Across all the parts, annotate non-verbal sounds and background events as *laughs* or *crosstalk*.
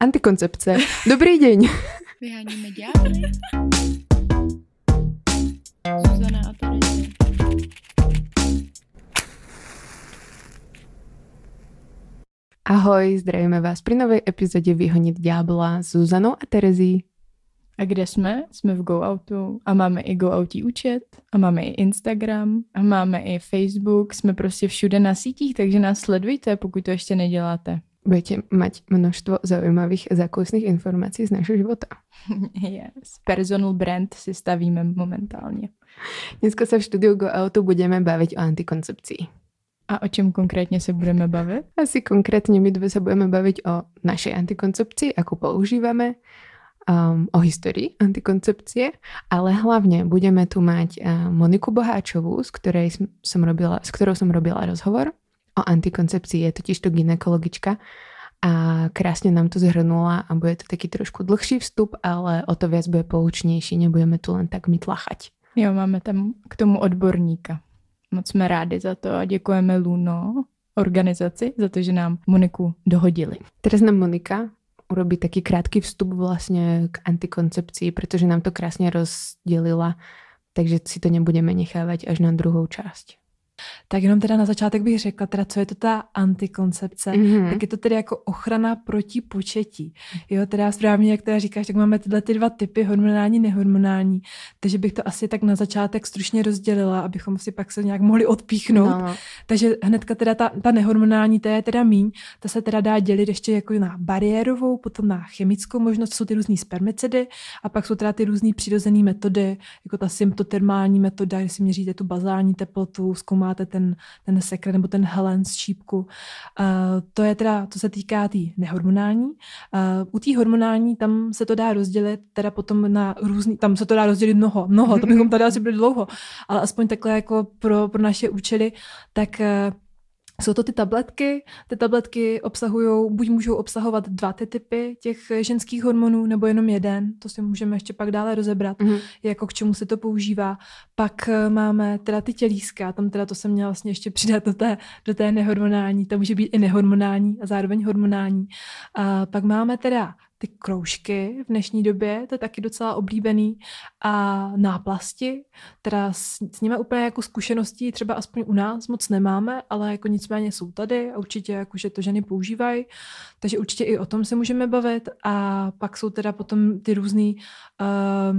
Antikoncepce. Dobrý deň. Vyháníme ďábly. Zuzana a Terezie. Ahoj, zdravíme vás pri novej epizodě Vyhonit ďábla s Zuzanou a Terezí. A kde jsme? Jsme v GoOutu a máme i GoOutí účet a máme i Instagram a máme i Facebook. Jsme prostě všude na sítích, takže nás sledujte, pokud to ještě neděláte. Budete mať množstvo zaujímavých zákulisných informací z našeho života. *laughs* yes. Personal brand si stavíme momentálně. Dneska sa v štúdiu GoOutu budeme baviť o antikoncepcii. A o čem konkrétně se budeme bavit? Asi konkrétne my dve sa budeme baviť o našej antikoncepcii, akú používame, um, o histórii antikoncepcie, ale hlavne budeme tu mať uh, Moniku Boháčovú, s, ktorej som- robila, s ktorou som robila rozhovor o antikoncepcii. Je totiž to ginekologička a krásne nám to zhrnula a bude to taký trošku dlhší vstup, ale o to viac bude poučnější, nebudeme tu len tak mytlachať. Jo, máme tam k tomu odborníka. Moc jsme rádi za to a děkujeme Luno organizaci za to, že nám Moniku dohodili. Teraz nám Monika urobí taký krátky vstup vlastne k antikoncepcii, pretože nám to krásne rozdělila, takže si to nebudeme nechávať až na druhou časť. Tak jenom teda na začátek bych řekla, teda, co je to ta antikoncepce. Mhm. Mm-hmm. Tak je to tedy jako ochrana proti početí. Jo, teda správně, jak teda říkáš, tak máme tyhle ty dva typy, hormonální, nehormonální. Takže bych to asi tak na začátek stručně rozdělila, abychom si pak se nějak mohli odpíchnout. No, Takže hnedka teda ta, ta nehormonální, ta je teda míň, ta se teda dá dělit ještě jako na bariérovou, potom na chemickou možnost, jsou ty různý spermicidy a pak jsou teda ty různý přirozené metody, jako ta symptotermální metoda, kdy si měříte tu bazální teplotu, zkoumáte ten, ten sekret nebo ten helen z šípku. Uh, to je teda, to se týká té tý nehormonální. Uh, u té hormonální tam se to dá rozdělit teda potom na různý, tam se to dá rozdělit mnoho, mnoho, to bychom tady asi byli dlouho, ale aspoň takhle jako pro, pro naše účely, tak uh, jsou to ty tabletky. Ty tabletky obsahují, buď můžou obsahovat dva ty typy těch ženských hormonů, nebo jenom jeden. To si můžeme ještě pak dále rozebrat, Mhm. jako k čemu se to používá. Pak eh, máme teda ty tělíska, tam teda to jsem měla vlastně ještě přidat do té, do té nehormonální, to může být i nehormonální a zároveň hormonální. A pak máme teda ty kroužky v dnešní době, to je taky docela oblíbený, a náplasti, teda s, s nimi úplně jako zkušeností třeba aspoň u nás moc nemáme, ale jako nicméně jsou tady a určitě jakože to ženy používají, takže určitě i o tom se můžeme bavit. A pak jsou teda potom ty různý uh,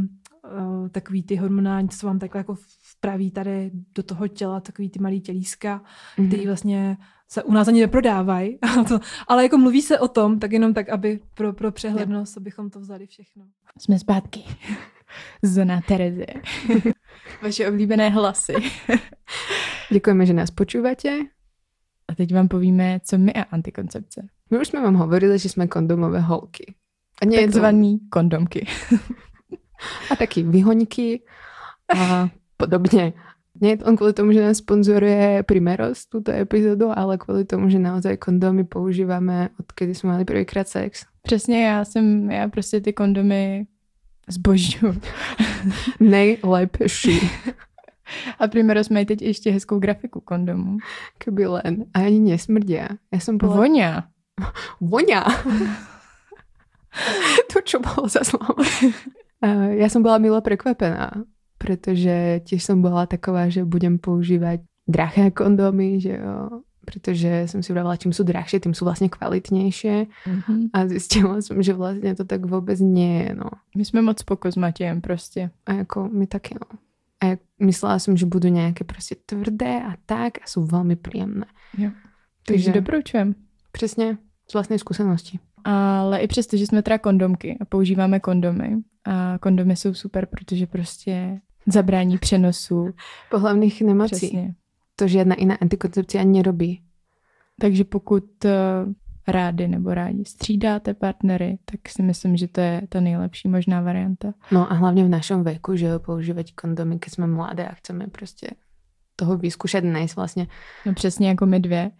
uh, takový ty hormonální, co vám takhle jako vpraví tady do toho těla, takový ty malý tělíska, Mhm. který vlastně se u nás ani neprodávají, *laughs* ale jako mluví se o tom, tak jenom tak, aby pro, pro přehlednost, abychom to vzali všechno. Jsme zpátky. *laughs* Zuzana Terezie. *laughs* Vaše oblíbené hlasy. Děkujeme, že nás počúvate. A teď vám povíme, co my a antikoncepce. My už sme vám hovorili, že sme kondomové holky. A nie je to... Takzvaný kondomky. A taky vyhoňky a podobně. Nie je to len kvôli tomu, že nás sponzoruje Primeros túto epizódu, ale kvôli tomu, že naozaj kondómy používame, odkedy jsme mali prvýkrát sex. Přesně, já jsem, já prostě ty kondomy zbožňuju. *laughs* Nejlepší. A Primeros mají teď ještě hezkou grafiku kondomů. Keby len. A ani nesmrdia. Ja som bola... Voňa. Voňa. *laughs* to, čo bolo za slovo. Uh, ja som bola milo prekvapená, pretože tiež som bola taková, že budem používať drahé kondómy, že jo, pretože som si vravila, čím sú drahšie, tým sú vlastne kvalitnejšie Mhm. a zistila som, že vlastne to tak vôbec nie je, no. My jsme moc spoko s Matějem prostě. A jako my taky, no. A jak, myslela som, že budú nejaké prostě tvrdé a tak a sú veľmi príjemné. Jo. Takže Takže- doporučujem. Přesně z vlastnej skúsenosti. Ale i přesto, že jsme teda kondomky a používáme kondomy. A kondomy jsou super, protože prostě zabrání přenosu. Pohlavných nemocí. Přesně. To žiadna iná antikoncepcia nerobí. Takže pokud uh, rádi nebo rádi střídáte partnery, tak si myslím, že to je ta nejlepší možná varianta. No a hlavne v našom veku, že jo, používať kondomy, keď sme mladé a chceme prostě toho vyskúšať, nejsť vlastne. No přesně jako my dvě.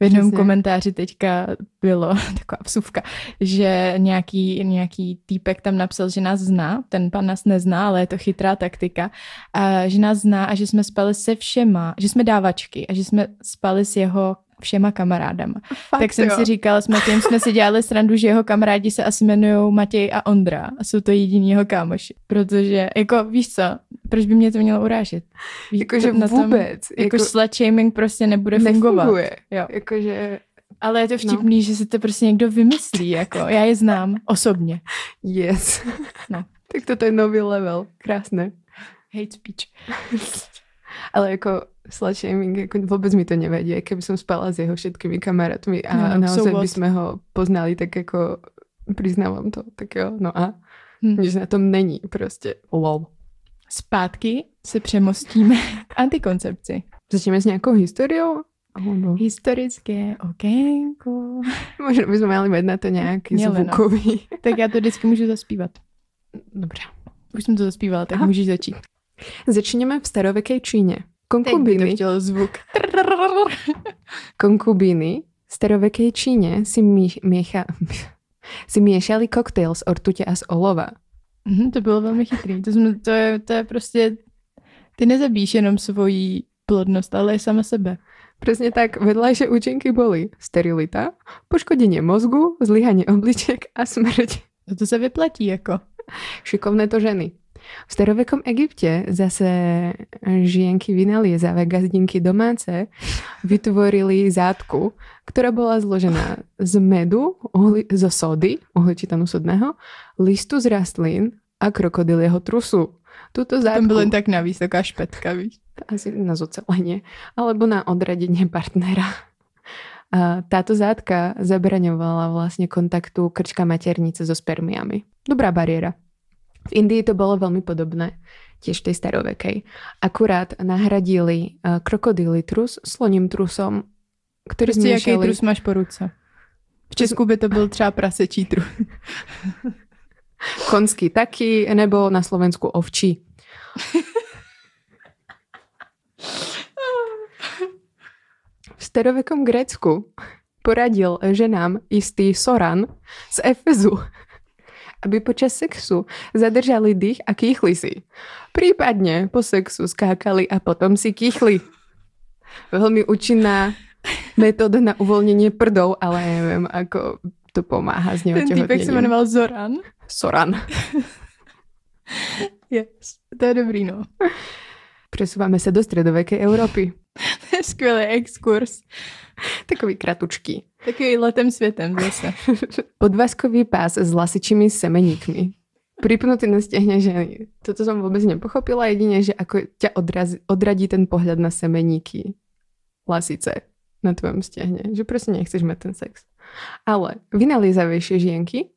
V jednom Přesně. komentáři teďka bylo *laughs* taková vsuvka, že nějaký, nějaký týpek tam napsal, že nás zná, ten pan nás nezná, ale je to chytrá taktika, a že nás zná a že jsme spali se všema, že jsme dávačky a že jsme spali s jeho všema kamarádama. Fakt, tak jsem jo. si říkala, s Matějem jsme si dělali srandu, že jeho kamarádi se asi jmenují Matěj a Ondra a jsou to jediný jeho kámoši. Protože, jako víš co, proč by mě to mělo urážet? Jakože to- na tom- vůbec. Jako slut shaming prostě nebude fungovat. nefunguje. Jo. Jakože Ale je to vtipný, no. že si to prostě někdo vymyslí, jako já je znám osobně. yes. No. tak toto je nový level. Krásne. Hate speech. *laughs* Ale jako slut shaming, jako vôbec mi to nevadí, aj keby som spala s jeho všetkými kamarátmi a No, no, naozaj so by sme ho poznali, tak jako priznávam to, tak jo, no a Hm. nic na tom není, prostě lol. Zpátky se přemostíme k antikoncepci. Začneme s nějakou historiou? Alebo... Historické okénko. Možno by sme mali mať na to nějaký Měli, no. zvukový. Tak já to vždycky můžu zaspívat. Dobře. Už jsem to zaspívala, tak Aha. můžeš začít. Začneme v starovekej Číne. Teď by to Konkubíny, chtěl zvuk. *laughs* konkubíny v starovekej Číne si, mí, miecha, *laughs* si miešali koktejl z ortute a z olova. Mhm, to bylo velmi chytrý. To, jsme, to, je, to je prostě... Ty nezabíš jenom svoji plodnost, ale i sama sebe. Presne tak, vedľajšie účinky boli sterilita, poškodenie mozgu, zlyhanie obličiek a smrť. No to se vyplatí, jako. Šikovné to ženy. V starovekom Egypte zase žienky vynaliezavé gazdinky domáce vytvorili zátku, ktorá bola zložená z medu, uhli, zo sody, uhličitanu sodného, listu z rastlín a krokodilieho trusu. Tuto Tam zátku, bylo jen tak navíc, taková špetka, víš. asi na zocelenie, alebo na odradenie partnera. A táto zátka zabraňovala vlastne kontaktu krčka maternice so spermiami. Dobrá bariéra. V Indii to bolo veľmi podobné, tiež v tej starovekej. Akurát nahradili uh, krokodýly trus sloním trusom, ktorý Prostě jaký zmiešali... trus máš po ruce. V Česku by to byl třeba prasečí trus. *laughs* konský taký, nebo na Slovensku ovčí. V starovekom Grécku poradil ženám istý Soran z Efezu, aby počas sexu zadržali dých a kýchli si. Prípadne po sexu skákali a potom si kýchli. Veľmi účinná metóda na uvoľnenie prdov, ale neviem, ako to pomáha s Ten týpek se jmenoval Zoran. Soran. Yes. *laughs* To je dobrý, no. Presúvame sa do stredovekej Európy. *laughs* To je skvělý exkurs. *laughs* Takový kratučký. Takový letem světem zase. *laughs* Podvazkový pás s lasičími semeníkmi. Pripnutý na stehne ženy. Toto som vôbec nepochopila, jedine, že ako ťa odrazí, odradí ten pohľad na semeníky lasice na tvojom stehne. Že proste nechceš mať ten sex. Ale vynaliezavejšie žienky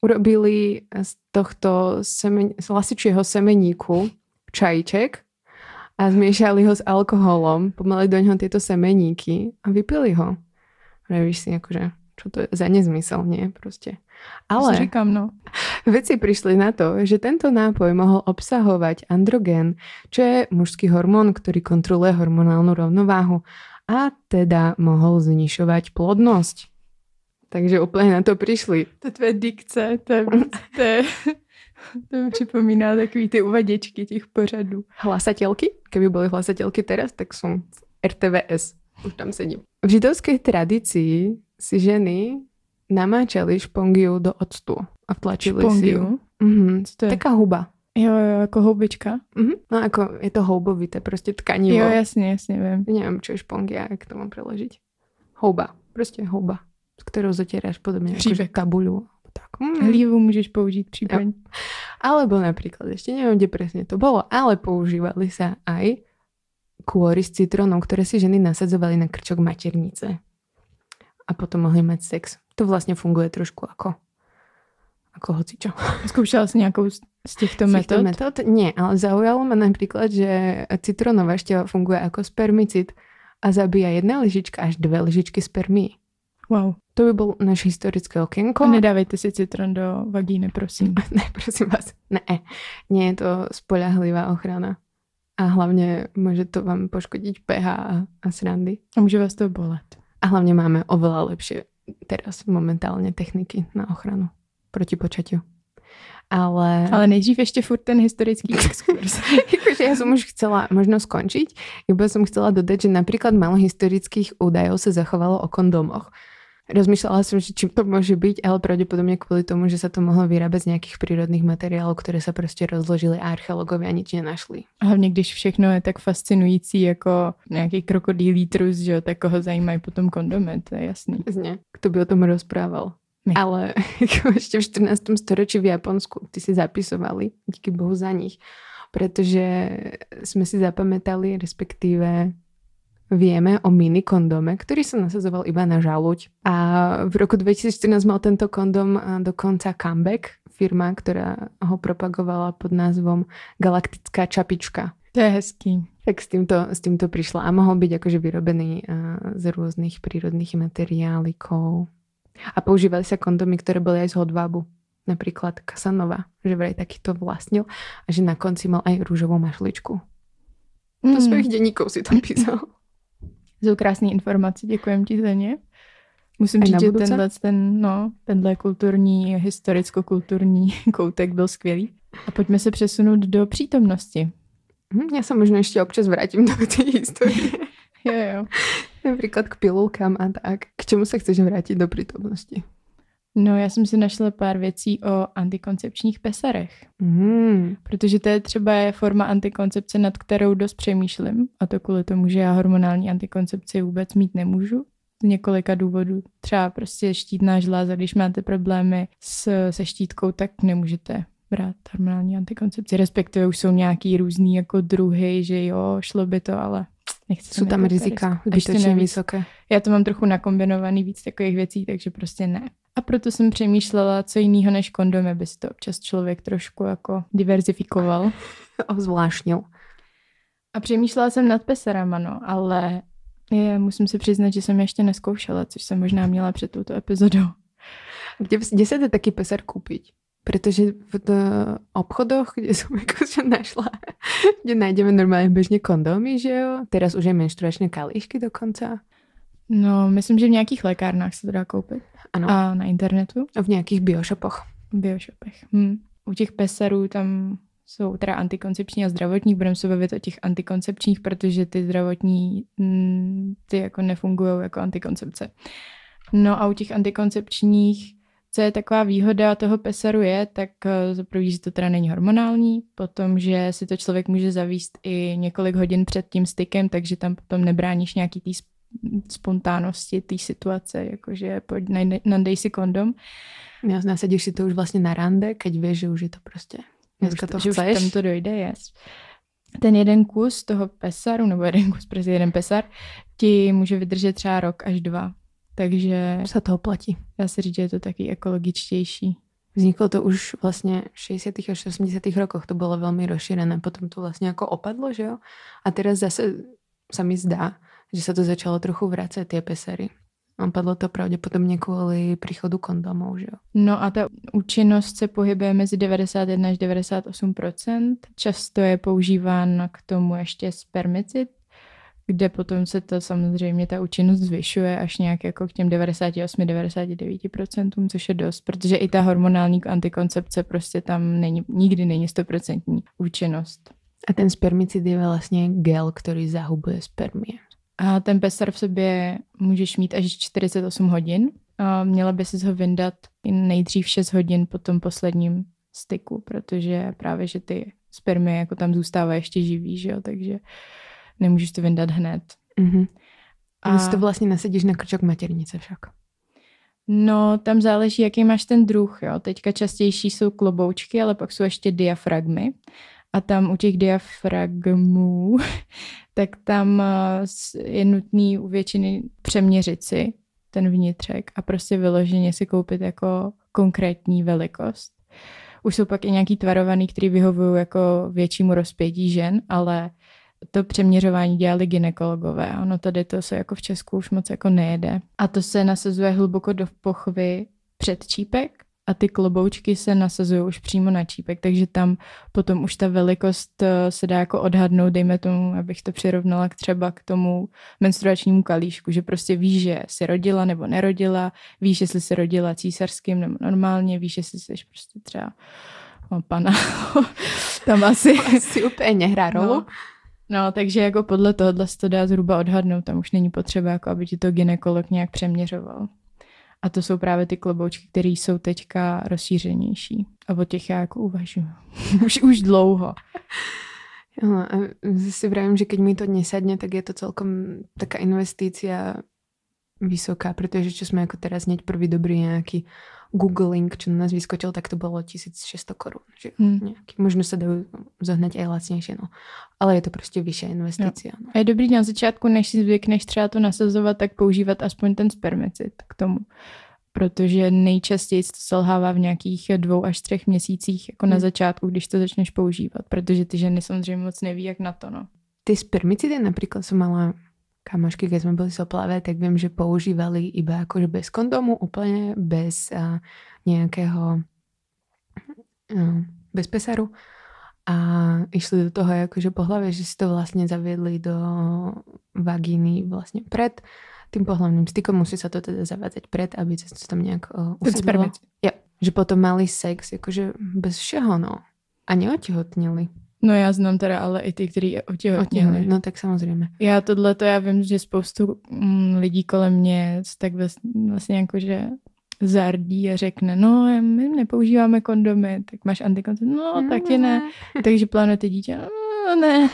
urobili z tohto semen, z lasičieho semeníku čajíček a zmiešali ho s alkoholom, pomalili do neho tieto semeníky a vypili ho. Vravíš si akože, čo to je za nezmysel, nie? Proste. Ale... Říkám, no. vedci prišli na to, že tento nápoj mohol obsahovať androgen, čo je mužský hormón, ktorý kontroluje hormonálnu rovnováhu a teda mohol znišovať plodnosť. Takže úplne na to prišli. To tvé dikce, to je, to je, *laughs* to mi připomíná takový ty uvaděčky těch pořadů. Hlasateľky, keby boli hlasateľky teraz, tak som v RTVS. Už tam sedím. V židovskej tradícii si ženy namáčali špongiu do octu a vtlačili si ju. Špongiu. Mhm, to je? taká huba. Jo, jo, jako houbička. Mhm. No ako je to houbovité, proste tkanivo. Jo, jasně, jasně, vím. Neviem, čo je špongia, jak to mám preložiť. Houba. Proste houba, s ktorou zatieráš podobne ako že Hříbek. kabuľu. Tak. Mm. Hlívu můžeš použít případně. Alebo napríklad, ešte neviem, kde presne to bolo, ale používali sa aj kôry s citrónom, ktoré si ženy nasadzovali na krčok maternice. A potom mohli mať sex. To vlastne funguje trošku ako ako hocičo. Zkoušela jsi nějakou z z těchto Z metod? týchto metód? Nie, ale zaujalo ma napríklad, že citrónová šťava funguje ako spermicid a zabíja jedna lyžička až dve lyžičky spermí. Wow. To by bol naše historické okienko. A nedávejte si citron do vagíny, prosím. *laughs* Ne, prosím vás. Ne, nie je to spolahlivá ochrana. A hlavne môže to vám poškodiť pH a, a srandy. A může vás to bolet. A hlavne máme oveľa lepšie teraz momentálne techniky na ochranu proti počatiu. Ale... Ale nejdřív ještě furt ten historický *laughs* exkurs. Jakože ja som už chcela možno skončiť, iba som chcela dodať, že napríklad malo historických údajov sa zachovalo o kondomoch. Rozmýšľala som, že čím to môže byť, ale pravdepodobne kvôli tomu, že sa to mohlo vyrábať z nejakých prírodných materiálov, ktoré sa prostě rozložili a archeologovia nič nenašli. Hlavně když všechno je tak fascinující jako nějaký krokodýlí trus, že jo, tak koho zajímají potom kondomy, to je jasný. Zně, kto by o tom rozprával. My. Ale *laughs* jako ešte v 14. storočí v Japonsku, ty si zapisovali, díky bohu za nich, pretože sme si zapamätali, respektíve vieme o mini kondome, ktorý sa nasadzoval iba na žaluď. A v roku 2014 mal tento kondom a, dokonca comeback, firma, ktorá ho propagovala pod názvom Galaktická čapička. To je hezký. Tak s týmto, s týmto prišla a mohol byť akože vyrobený a, z rôznych prírodných materiálikov. A používali sa kondomy, ktoré boli aj z hodvábu. Napríklad Casanova, že vraj takýto vlastnil a že na konci mal aj rúžovou mašličku. Do Mm. svojich denníkov si to písal. *laughs* Jsou krásné informace, děkujem ti za ně. Musím říct, že tenhle, ten, no, tenhle kulturní, historicko-kulturní *laughs* koutek byl skvělý. A pojďme se přesunout do přítomnosti. Hm, ja sa možno ešte občas vrátim do tej histórie. *laughs* Jo, jo. Napríklad k pilulkám a tak. K čemu sa chceš vrátiť do prítomnosti? No, já jsem si našla pár věcí o antikoncepčních pesarech, Mm. protože to je třeba forma antikoncepce, nad kterou dost přemýšlím. A to kvůli tomu, že já hormonální antikoncepci vůbec mít nemůžu. Z několika důvodů. Třeba prostě štítná žláza, když máte problémy s, se štítkou, tak nemůžete brát hormonální antikoncepci. Respektive už jsou nějaký různý jako druhy, že jo, šlo by to, ale nechci to tam rizika navíc vysoké. já to mám trochu nakombinovaný víc takových věcí, takže prostě ne. A proto jsem přemýšlela, co jiného než kondomy by si to občas člověk trošku jako diverzifikoval. *laughs* Zvláštnil. A přemýšlela jsem nad pesarama, no, ale je, musím si přiznat, že jsem je ještě neskoušela, což jsem možná měla před touto epizodou. Kde, kde sa dá taký pesar kúpiť? Pretože v obchodoch, kde som akože našla, *laughs* kde nájdeme normálne bežne kondómy, že jo? Teraz už aj menštruačné kalíšky dokonca. No, myslím, že v nějakých lékárnách se to dá koupit. Ano. A na internetu, A v nejakých biošopoch. v bioshopech. Hm. U těch pesarů tam jsou teda antikoncepční a zdravotní. Budeme se bavit o těch antikoncepčních, protože ty zdravotní mm, ty jako nefungují jako antikoncepce. No a u těch antikoncepčních, co je taková výhoda toho pesaru je, tak eh, za prvý, že to teda není hormonální, potom, že si to člověk může zavíst i několik hodin před tím stykem, takže tam potom nebráníš nějaký tý spontánnosti té situace, jakože pojď, nadej si kondom. Ja, nasadíš si to už vlastne na rande, keď vieš, že už je to proste... Dneska to že už chceš. tam to dojde, yes. Ten jeden kus toho pesaru, nebo jeden kus, prostě jeden pesar, ti může vydržet třeba rok až dva. Takže sa to oplatí. dá se říct, že je to taky ekologičtější. Vzniklo to už vlastne v 60. až 80. rokoch, to bolo veľmi rozšírené, potom to vlastne ako opadlo, že jo? A teraz zase sa mi zdá, že sa to začalo trochu vracať, tie pesary. Opadlo to pravdepodobne kvôli príchodu kondomov, že jo? No a ta účinnost se pohybuje mezi 91 až 98% Často je používán k tomu ještě spermicid, kde potom se to samozřejmě ta účinnost zvyšuje až nějak jako k těm 98-99%, což je dost, protože i ta hormonální antikoncepce prostě tam není, nikdy není 100% účinnost. A ten spermicid je vlastne gel, ktorý zahubuje spermie. A ten pesar v sobě můžeš mít až 48 hodin. A měla by si ho vyndat nejdřív 6 hodin po tom posledním styku, protože právě, že ty spermie jako tam zůstávají ještě živý, že jo, takže nemůžeš to vyndat hned. Mhm. A si to vlastne nasadíš na krčok maternice však. no, tam záleží, jaký máš ten druh, jo. Teďka častější jsou kloboučky, ale pak jsou ještě diafragmy. A tam u těch diafragmů, tak tam eh, je nutný u většiny přeměřit si ten vnitřek a prostě vyloženě si koupit jako konkrétní velikost. Už jsou pak i nějaký tvarovaný, který vyhovují jako většímu rozpětí žen, ale to přeměřování dělali ginekologové. Ono tady to se jako v Česku už moc jako nejede. A to se nasazuje hluboko do pochvy předčípek, a ty kloboučky se nasazují už přímo na čípek, takže tam potom už ta velikost eh, se dá jako odhadnout, dejme tomu, abych to přirovnala k třeba k tomu menstruačnímu kalíšku, že prostě víš, že si rodila nebo nerodila, víš, jestli se rodila císařským nebo normálně, víš, jestli jsi prostě třeba o, pana, *laughs* tam asi... *laughs* asi úplně nehrá rolu. No. No, takže jako podle tohohle se to dá zhruba odhadnout, tam už není potřeba, jako aby ti to ginekolog nějak přeměřoval. A to jsou právě ty kloboučky, které jsou teďka rozšířenější. A o těch já jako uvažuji. *laughs* už, už dlouho. Jo, a si vravím, že keď mi to nesadne, tak je to celkom taká investícia vysoká, pretože čo sme ako teraz hneď prvý dobrý nejaký Google link, čo na nás vyskočil, tak to bolo 1600 korun. Že hmm. nejaký, možno sa dajú zohnať aj lacnejšie, no. Ale je to prostě vyšší investícia. No. A je dobrý na začátku, než si zvykneš třeba to nasazovat, tak používat aspoň ten spermicid k tomu. Protože nejčastěji to selhává v nějakých dvou až třech měsících, jako hmm. na začátku, když to začneš používat, protože ty ženy samozřejmě moc neví, jak na to, no. Ty spermicidy například som mala kamošky, keď sme boli soplavé, tak viem, že používali iba akože bez kondomu, úplne bez uh, nejakého uh, bez pesaru a išli do toho akože po hlave, že si to vlastne zaviedli do vagíny vlastne pred tým pohľavným stykom, musí sa to teda zavádzať pred, aby sa to tam nejak uh, usadilo. Ja, že potom mali sex akože bez všeho, no. A neotihotnili. No já znám teda ale i ty, kteří otěhotněli. No tak samozřejmě. Já tohle to já vím, že spoustu mm, lidí kolem mě tak vlastně jako, že zardí a řekne, no my nepoužíváme kondomy, tak máš antikoncepci, no, no taky ne. ne. Takže plánujete dítě, no ne.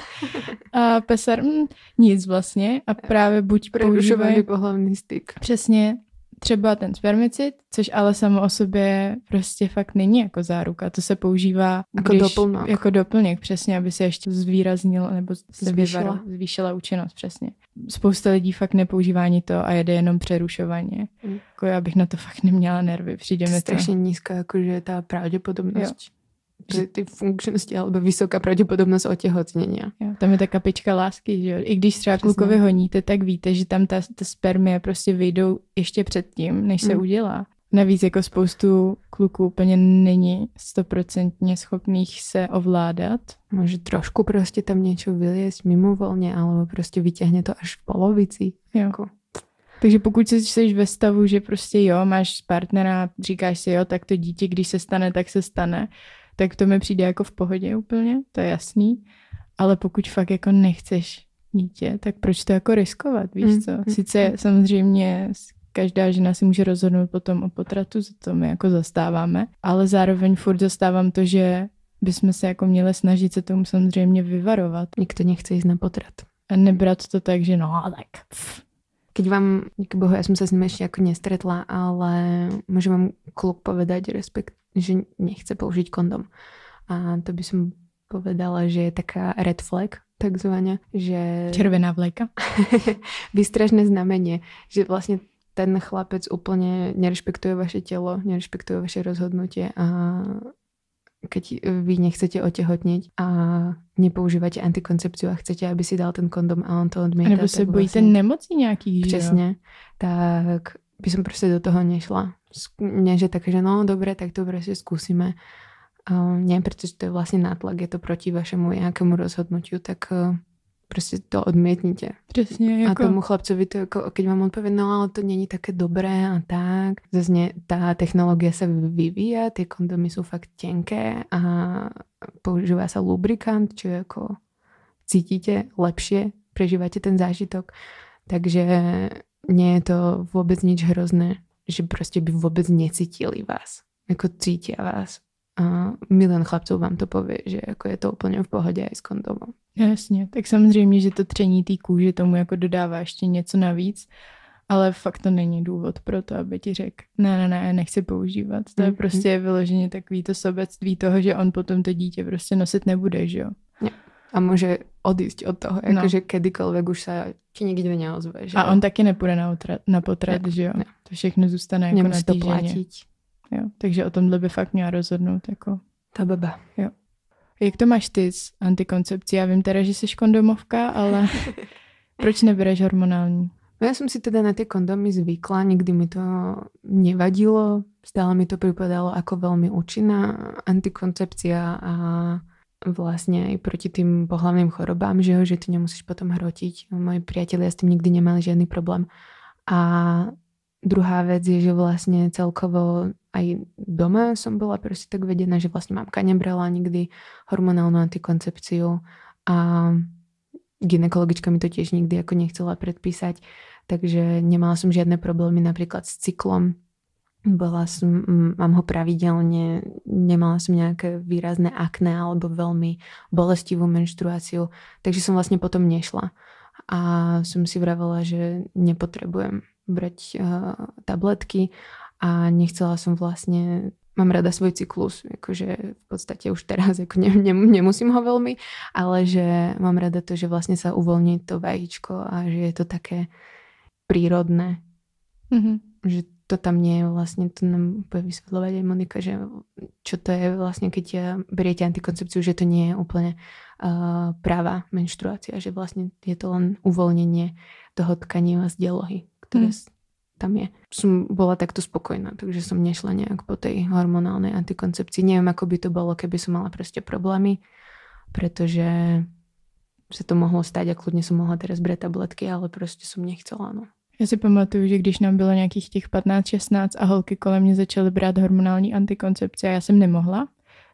A *laughs* pesar, mm, nic vlastně. A právě buď používají... pohlavný styk. Přesně třeba ten spermicid, což ale samo o sobě prostě fakt není jako záruka. To se používá jako když, doplněk. Jako doplněk, přesně, aby se ještě zvýraznil nebo se zvýšila. zvýšila účinnost, přesně. Spousta lidí fakt nepoužívá ani to a jede jenom přerušovaně. Mm. Jako já bych na to fakt neměla nervy. Přijde mi to... Strašně nízká, jakože ta pravděpodobnost. Jo že ty funkčnosti alebo vysoká pravděpodobnost otěhotnění. tam je ta kapička lásky, že jo. I když třeba Přesně. klukovi honíte, tak víte, že tam ta, ta spermie prostě vyjdou ještě předtím, než se mm. udělá. Navíc jako spoustu kluků úplně není stoprocentně schopných se ovládat. Může trošku prostě tam něco vyliesť mimovolně, alebo prostě vytěhne to až v polovici. Jo. Jako. Takže pokud jsi ve stavu, že prostě jo, máš partnera, říkáš si jo, tak to dítě, když se stane, tak se stane, tak to mi přijde jako v pohodě úplně, to je jasný. Ale pokud fakt jako nechceš dítě, tak proč to jako riskovat, víš mm, co? Mm, Sice mm. samozřejmě každá žena si může rozhodnout potom o potratu, za to my jako zastáváme, ale zároveň furt zastávám to, že bychom se jako měli snažit se tomu samozřejmě vyvarovat. Nikdo nechce jít na potrat. A nebrat to tak, že no, tak pff. Keď vám, díky bohu, já jsem se s ním ještě jako nestretla, ale můžu vám kluk povedať, respekt, že nechce použiť kondom. A to by som povedala, že je taká red flag, takzvaně, že... Červená vlajka. *laughs* Výstražné znamenie, že vlastně ten chlapec úplně nerešpektuje vaše tělo, nerešpektuje vaše rozhodnutie a keď vy nechcete otehotniť a nepoužívate antikoncepciu a chcete, aby si dal ten kondom a on to odmieta. Nebo se bojíte vlastně, nemocí nějakých, Přesně. Tak by som prostě do toho nešla. Nie, že také, že no dobre, tak to prostě skúsime. Uh, nie, pretože to je vlastne nátlak, je to proti vašemu nejakému rozhodnutiu, tak uh, prostě to odmietnite. Přesně. Jako... A tomu chlapcovi to jako, keď vám odpovie, no ale to není také dobré a tak. Zase ta technologie se vyvíja, ty kondomy jsou fakt tenké a používá sa lubrikant, čo jako cítite lepšie, prežívate ten zážitok. Takže nie je to vůbec nič hrozné, že prostě by vůbec necítili vás. Jako cítí vás. A milion chlapců vám to povie, že jako je to úplně v pohodě i s kondomem. Jasně, tak samozřejmě, že to tření té kůže tomu jako dodává ještě něco navíc, ale fakt to není důvod pro to, aby ti řekl, ne, ne, ne, nechci používat. To je mm-hmm. prostě vyloženě takový to sobectví toho, že on potom to dítě prostě nosit nebude, že jo. A může odísť od toho, jakože no. kedykoľvek už se ti nikdy neozve. Že a on taky nepůjde na, utrat, na potrat, ne, že jo. Ne. To všechno zůstane jako Nemusí na to platit. Jo, takže o tomhle by fakt měla rozhodnout jako... Ta baba. Jo. Jak to máš ty s antikoncepcí? Já vím teda, že jsi kondomovka, ale *laughs* proč nebereš hormonální? Ja som si teda na tie kondomy zvykla, nikdy mi to nevadilo, stále mi to pripadalo ako veľmi účinná antikoncepcia a vlastne aj proti tým pohlavným chorobám, že, že ty nemusíš potom hrotiť. Moji priatelia s tým nikdy nemali žiadny problém. A druhá vec je, že vlastne celkovo aj doma som bola proste tak vedená, že vlastne mamka nebrala nikdy hormonálnu antikoncepciu a ginekologička mi to tiež nikdy ako nechcela predpísať, takže nemala som žiadne problémy napríklad s cyklom. Bola som, mám ho pravidelne, nemala som nejaké výrazné akné alebo veľmi bolestivú menštruáciu, takže som vlastne potom nešla. A som si vravela, že nepotrebujem brať uh, tabletky a nechcela som vlastne mám rada svoj cyklus, akože v podstate už teraz ako ne, ne, nemusím ho veľmi, ale že mám rada to, že vlastne sa uvoľní to vajíčko a že je to také prírodné. Mm-hmm. Že to tam nie je vlastne, to nám bude vysvetľovať aj Monika, že čo to je vlastne, keď ja beriete antikoncepciu, že to nie je úplne uh, práva menštruácia, že vlastne je to len uvoľnenie toho tkaniva z delohy, ktoré mm tam je. Som bola takto spokojná, takže som nešla nejak po tej hormonálnej antikoncepcii. Neviem, ako by to bolo, keby som mala proste problémy, pretože se to mohlo stát a kludně som mohla teraz brát tabletky, ale prostě som nechcela, no. Já si pamatuju, že když nám bylo nějakých těch 15-16 a holky kolem mě začaly brát hormonální antikoncepci a já jsem nemohla,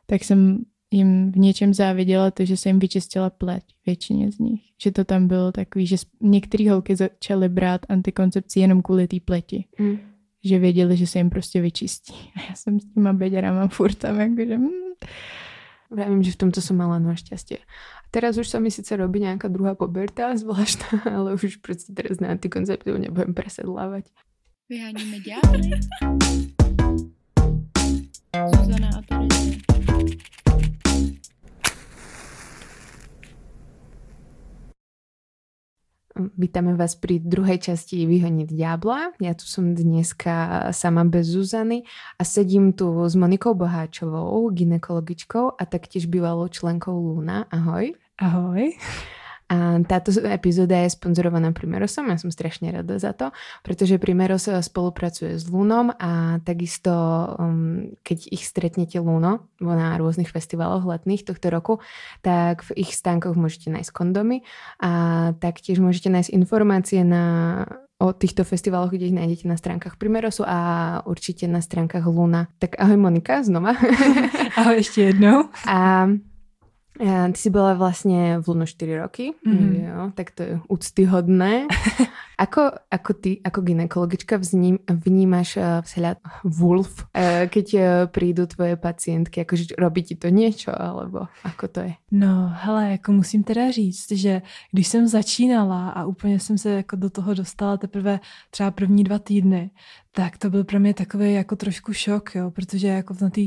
tak jsem jim v něčem záviděla to, že se jim vyčistila pleť, většině z nich. Že to tam bylo takový, že některé holky začaly brát antikoncepci jenom kvůli té pleti. Mm. Že věděli, že se jim prostě vyčistí. A já jsem s těma beďarama furt tam jakože... Mm. Vravím, že v tomto som mala šťastie. A teraz už sa mi síce robí nejaká druhá poberta zvláštna, *laughs* ale už proste teraz na antikoncepciu nebudem presedlávať. Vyháníme ďalej. Zuzana a Tereza. Vítame vás pri druhej časti Vyhoniť diabla. Ja tu som dneska sama bez Zuzany a sedím tu s Monikou Boháčovou, ginekologičkou a taktiež bývalou členkou Luna. Ahoj. Ahoj. A táto epizóda je sponzorovaná Primerosom, ja som strašne rada za to, pretože Primeros spolupracuje s Lunom a takisto, um, keď ich stretnete Luno na rôznych festivaloch letných tohto roku, tak v ich stánkoch môžete nájsť kondomy a taktiež môžete nájsť informácie na o týchto festivaloch, kde ich nájdete na stránkach Primerosu a určite na stránkach Luna. Tak ahoj Monika, znova. *laughs* ahoj ešte jednou. A ty si bola vlastne v Luno 4 roky, mm-hmm. jo, tak to je úctyhodné. *laughs* Ako, ako ty, ako ginekologička vzním, vnímaš uh, vzhľad Wolf, uh, keď uh, prídu tvoje pacientky, akože robí ti to niečo, alebo ako to je? No, hele, jako musím teda říct, že když jsem začínala a úplně jsem se jako do toho dostala teprve třeba první dva týdny, tak to byl pro mě takový jako trošku šok, jo, protože jako na té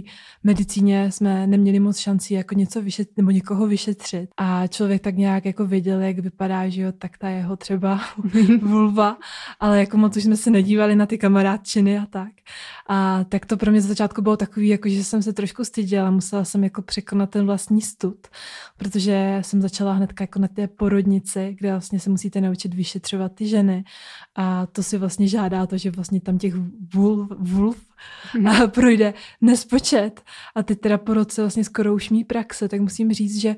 medicíně jsme neměli moc šancí jako něco vyšetřit nebo někoho vyšetřit. A člověk tak nějak jako věděl, jak vypadá, že jo, tak ta jeho třeba *laughs* vulva, ale jako moc už jsme se nedívali na ty kamarádčiny a tak. A tak to pro mě z začátku bylo takový, jako že jsem se trošku styděla, musela jsem jako překonat ten vlastní stud, protože jsem začala hned jako na té porodnici, kde vlastně se musíte naučit vyšetřovat ty ženy a to si vlastně žádá to, že vlastně tam těch vulv, vulv mm. a *laughs* projde nespočet. A teď teda po roce vlastně skoro už mý praxe, tak musím říct, že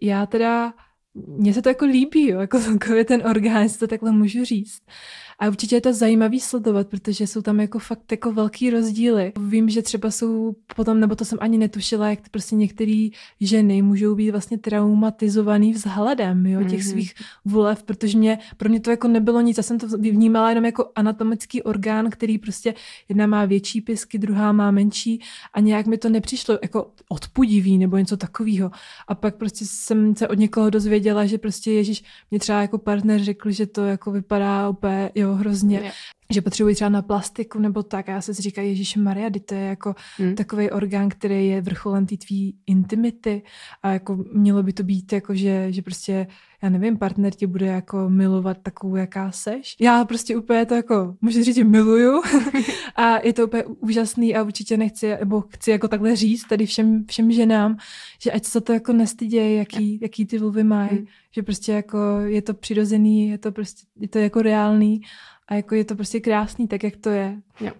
já teda mně se to jako líbí, jo, jako ten orgán, jestli to takhle můžu říct. A určitě je to zajímavý sledovat, protože jsou tam jako fakt jako velký rozdíly. Vím, že třeba jsou potom, nebo to jsem ani netušila, jak prostě některé ženy můžou být vlastně traumatizovaný vzhledem jo, těch mm-hmm. svých volev, protože mě, pro mě to jako nebylo nic. Já jsem to vnímala jenom jako anatomický orgán, který prostě jedna má větší pisky, druhá má menší a nějak mi to nepřišlo jako odpudivý nebo něco takového. A pak prostě jsem se od někoho dozvěděla, že prostě Ježíš mě třeba jako partner řekl, že to jako vypadá úplně, jo, hrozně. Že potřebují třeba na plastiku nebo tak. A já se si říkám, Ježíš Maria, to je jako hmm. takový orgán, který je vrcholem té tvý intimity a jako mělo by to být jako, že, že prostě, já nevím, partner tě bude jako milovat takovou, jaká seš. Já prostě úplně to jako, můžu říct, že miluju *laughs* a je to úplně úžasný a určitě nechci, nebo chci jako takhle říct tady všem, všem ženám, že ať se to jako nestydějí, jaký, jaký ty vulvy mají, hmm. že prostě jako je to přirozený, je to prostě, je to jako reálný a jako je to prostě krásný, tak jak to je. Jo.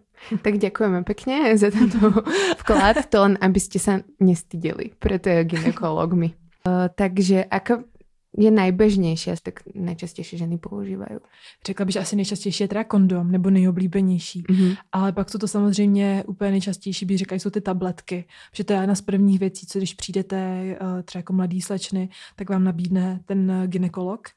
Tak děkujeme pěkně za tento *laughs* vklad, to len aby ste sa nestydeli preto ginekologmi. Uh, *laughs* takže ako je nejbežnější, tak nejčastější ženy používají? Řekla bych, že asi nejčastější je teda kondom, nebo nejoblíbenější. Mm-hmm. Ale pak jsou to samozřejmě úplně nejčastější, bych řekla, jsou ty tabletky. Protože to je jedna z prvních věcí, co když přijdete uh, třeba jako mladý slečny, tak vám nabídne ten ginekolog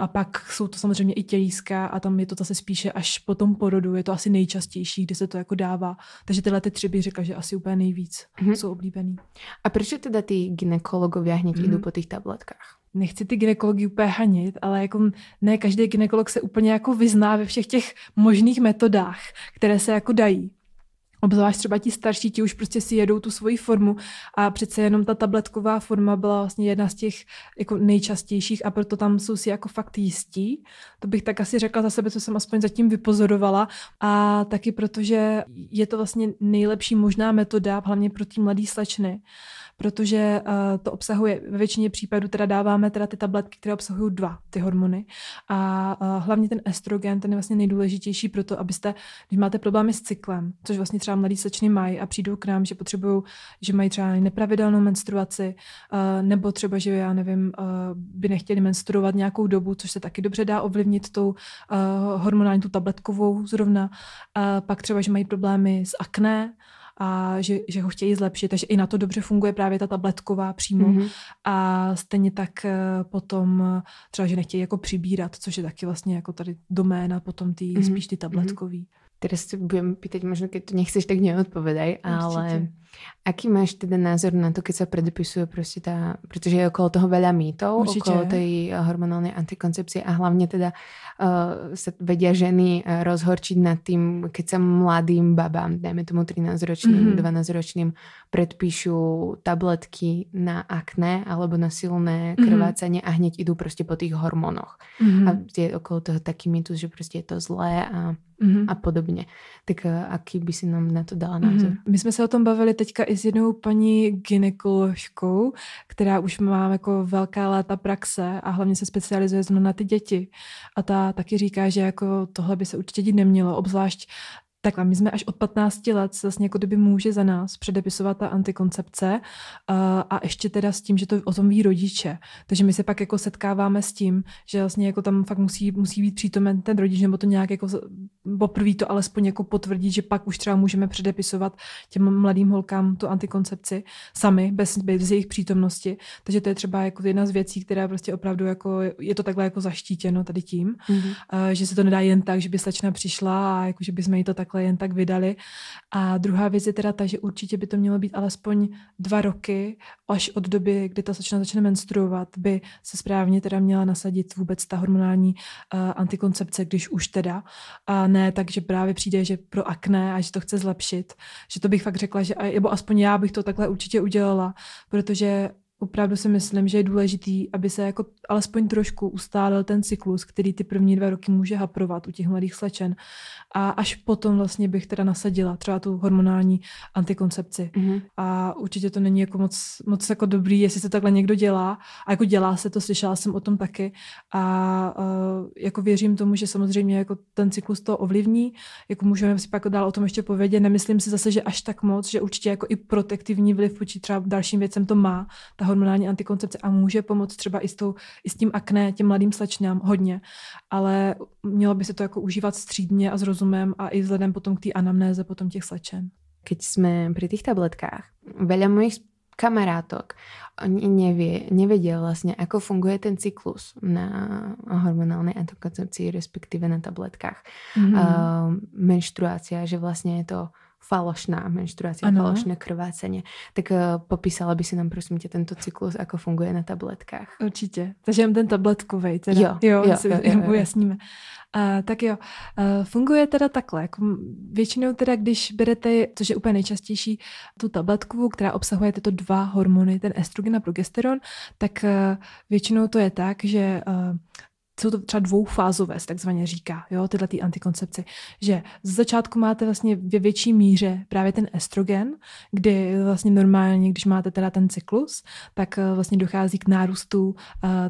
a pak jsou to samozřejmě i tělíska a tam je to zase spíše až po tom porodu, je to asi nejčastější, kde se to jako dává. Takže tyhle ty tři bych řekla, že asi úplně nejvíc mm-hmm. jsou oblíbený. A proč teda ty ginekologové hned mm-hmm. jdou po těch tabletkách? nechci ty gynekology úplně hanit, ale jako ne každý gynekolog se úplně jako vyzná ve všech těch možných metodách, které se jako dají. Obzvlášť třeba ti starší, ti už prostě si jedou tu svoji formu a přece jenom ta tabletková forma byla vlastně jedna z těch jako nejčastějších a proto tam jsou si jako fakt jistí. To bych tak asi řekla za sebe, co jsem aspoň zatím vypozorovala a taky protože je to vlastně nejlepší možná metoda, hlavně pro ty mladý slečny protože uh, to obsahuje, ve většině případů teda dáváme teda ty tabletky, které obsahují dva ty hormony a uh, hlavně ten estrogen, ten je vlastně nejdůležitější pro to, abyste, když máte problémy s cyklem, což vlastně třeba mladí slečny mají a přijdou k nám, že potřebují, že mají třeba nepravidelnou menstruaci, uh, nebo třeba, že já nevím, uh, by nechtěli menstruovat nějakou dobu, což se taky dobře dá ovlivnit tou uh, hormonální, tu tabletkovou zrovna. Uh, pak třeba, že mají problémy s akné, a že, že ho chtějí zlepšit, takže i na to dobře funguje právě ta tabletková přímo mm-hmm. a stejně tak eh, potom eh, třeba, že nechtějí jako přibírat, což je taky vlastně jako tady doména potom ty, mm-hmm. spíš ty mhm. tabletkový. Mm-hmm. Teraz si budem pýtať, možno keď to nechceš, tak neodpovedaj, ale aký máš teda názor na to, keď sa predepisuje proste tá, pretože je okolo toho veľa mýtov, Určite. okolo tej hormonálnej antikoncepcie a hlavne teda uh, sa vedia ženy uh, rozhorčiť nad tým, keď sa mladým babám, dajme tomu 13-ročným, mm-hmm. 12-ročným, predpíšu tabletky na akné alebo na silné mhm. krvácanie mm-hmm. a hneď idú proste po tých hormónoch. Mm-hmm. A je okolo toho taký mýtus, že proste je to zlé a mm-hmm. a podobně. Tak eh, aký by si nám na to dala názor? Mm-hmm. My jsme se o tom bavili teďka i s jednou paní ginekoložkou, která už má jako velká léta praxe a hlavně se specializuje zrovna na ty děti. A ta taky říká, že jako tohle by se určitě dít nemělo, obzvlášť tak a my jsme až od 15 let vlastně jako kdyby může za nás předepisovat ta antikoncepce a, a ještě teda s tím, že to o tom ví rodiče. Takže my se pak jako setkáváme s tím, že vlastně jako tam fakt musí, musí být přítomen ten rodič, nebo to nějak jako poprvé to alespoň jako potvrdit, že pak už třeba můžeme předepisovat těm mladým holkám tu antikoncepci sami, bez, bez jejich přítomnosti. Takže to je třeba jako jedna z věcí, která prostě opravdu jako je to takhle jako zaštítěno tady tím, mm-hmm. že se to nedá jen tak, že by slečna přišla a jako, že bychom jí to takhle jen tak vydali. A druhá věc je teda ta, že určitě by to mělo být alespoň dva roky, až od doby, kdy ta slečna začne menstruovat, by se správně teda měla nasadit vůbec ta hormonální uh, antikoncepce, když už teda. A ne tak, že právě přijde, že pro akné a že to chce zlepšit. Že to bych fakt řekla, že, nebo aspoň já bych to takhle určitě udělala, protože opravdu si myslím, že je důležitý, aby se jako alespoň trošku ustálil ten cyklus, který ty první dva roky může haprovat u těch mladých slečen. A až potom vlastně bych teda nasadila třeba tu hormonální antikoncepci. Mm-hmm. A určitě to není jako moc, moc jako dobrý, jestli se takhle někdo dělá. A jako dělá se to, slyšela jsem o tom taky. A uh, jako věřím tomu, že samozřejmě jako ten cyklus to ovlivní. Jako můžeme si pak dál o tom ještě povědět. Nemyslím si zase, že až tak moc, že určitě jako i protektivní vliv vůči třeba dalším věcem to má, ta hormonální antikoncepce a může pomoct třeba i s, tou, i s tím akné těm mladým slečnám hodně, ale mělo by se to jako užívat střídně a s rozumem a i vzhledem potom k té anamnéze potom těch slečen. Keď jsme při těch tabletkách, veľa mojich kamarátok, oni nevie, nevedia vlastne, ako funguje ten cyklus na hormonálnej antikoncepcii, respektíve na tabletkách. Mm-hmm. Uh, menštruácia, že vlastne je to falošná menštruácia, ano. falošné krvácenie. Tak uh, popísala by si nám prosím tě tento cyklus, ako funguje na tabletkách. Určitě. Takže jen ten tabletkový. Teda. Jo, jo, jo, si jo, jo, jo. *laughs* ujasníme. Uh, tak jo, uh, funguje teda takhle. Jako většinou teda, když berete, což je úplně nejčastější, tu tabletku, která obsahuje tyto dva hormony, ten estrogen a progesteron, tak uh, většinou to je tak, že uh, jsou to třeba dvoufázové, se takzvaně říká, jo, tyhle ty antikoncepce, že z začátku máte vlastně ve větší míře právě ten estrogen, kdy vlastně normálně, když máte teda ten cyklus, tak vlastně dochází k nárůstu uh,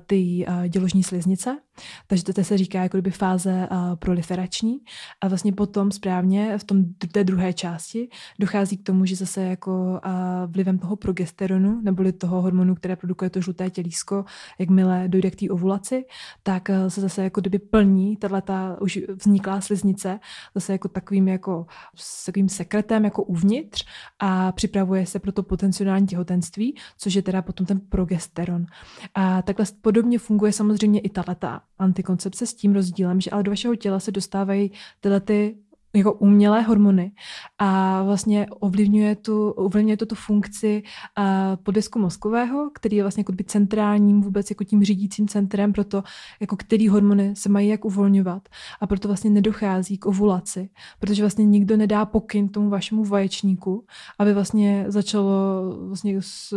ty uh, děložní sliznice, takže to se říká jako kdyby fáze uh, proliferační. A vlastně potom správně v tom té druhé části dochází k tomu, že zase jako uh, vlivem toho progesteronu neboli toho hormonu, které produkuje to žluté tělísko, jakmile dojde k té ovulaci, tak se zase jako kdyby plní tato už vzniklá sliznice zase jako takovým jako s takovým sekretem jako uvnitř a připravuje se pro to potenciální těhotenství, což je teda potom ten progesteron. A takhle podobně funguje samozřejmě i tato antikoncepce s tím rozdílem, že ale do vašeho těla se dostávají tyhle ty jako umělé hormony a vlastně ovlivňuje, tu, ovlivňuje to tu funkci uh, podesku mozkového, který je vlastně jako by centrálním vůbec jako tím řídícím centrem pro to, jako který hormony se mají jak uvolňovat. A proto vlastně nedochází k ovulaci, protože vlastně nikdo nedá pokyn tomu vašemu vaječníku, aby vlastně začalo vlastně s,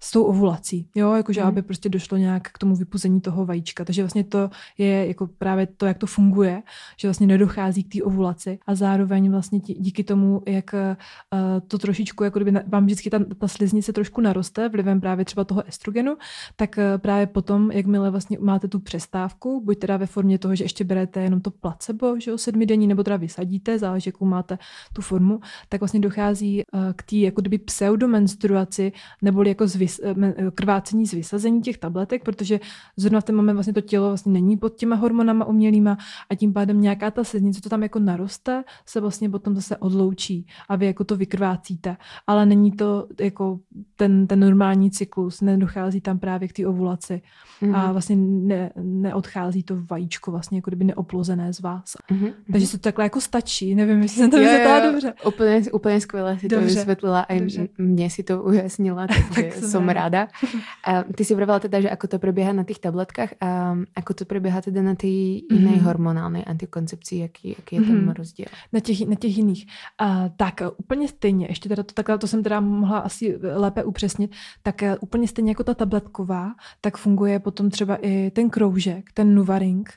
s tou ovulací, jo, jakože mm. aby prostě došlo nějak k tomu vypuzení toho vajíčka. Takže vlastně to je jako právě to, jak to funguje, že vlastně nedochází k té ovulaci a zároveň vlastně díky tomu, jak uh, to trošičku, jako kdyby vám vždycky ta, ta sliznice trošku naroste vlivem právě třeba toho estrogenu, tak uh, právě potom, jakmile vlastně máte tu přestávku, buď teda ve formě toho, že ještě berete jenom to placebo, že jo, sedmidenní, nebo teda vysadíte, záleží, jakou máte tu formu, tak vlastně dochází uh, k té jako kdyby pseudomenstruaci, neboli jako zvy, Eh, eh, krvácení z vysazení těch tabletek, protože zrovna v ten moment vlastně to tělo vlastně není pod těma hormonama umělýma a tím pádem nějaká ta sliznice, to tam jako naroste, se vlastně potom zase odloučí a vy jako to vykrvácíte. Ale není to jako ten, ten normální cyklus, nedochází tam právě k té ovulaci mm-hmm. a mhm. vlastně ne, neodchází to vajíčko vlastně jako kdyby neoplozené z vás. Mm-hmm. Takže se to takhle jako stačí, nevím, jestli jsem to vysvětlila dobře. Úplně, úplně skvěle si dobře. to vysvětlila a mě si to ujasnila, takže *laughs* tak som ráda. *laughs* A ty si vravila teda, že ako to prebieha na tých tabletkách a ako to prebieha teda na té mm-hmm. jiné hormonální antikoncepci, jaký, jaký je tam mm-hmm. rozdíl? Na těch, na těch jiných. Uh, tak úplně stejně, ještě teda to takhle, to jsem teda mohla asi lépe upřesnit, tak uh, úplně stejně jako ta tabletková, tak funguje potom třeba i ten kroužek, ten Nuvaring,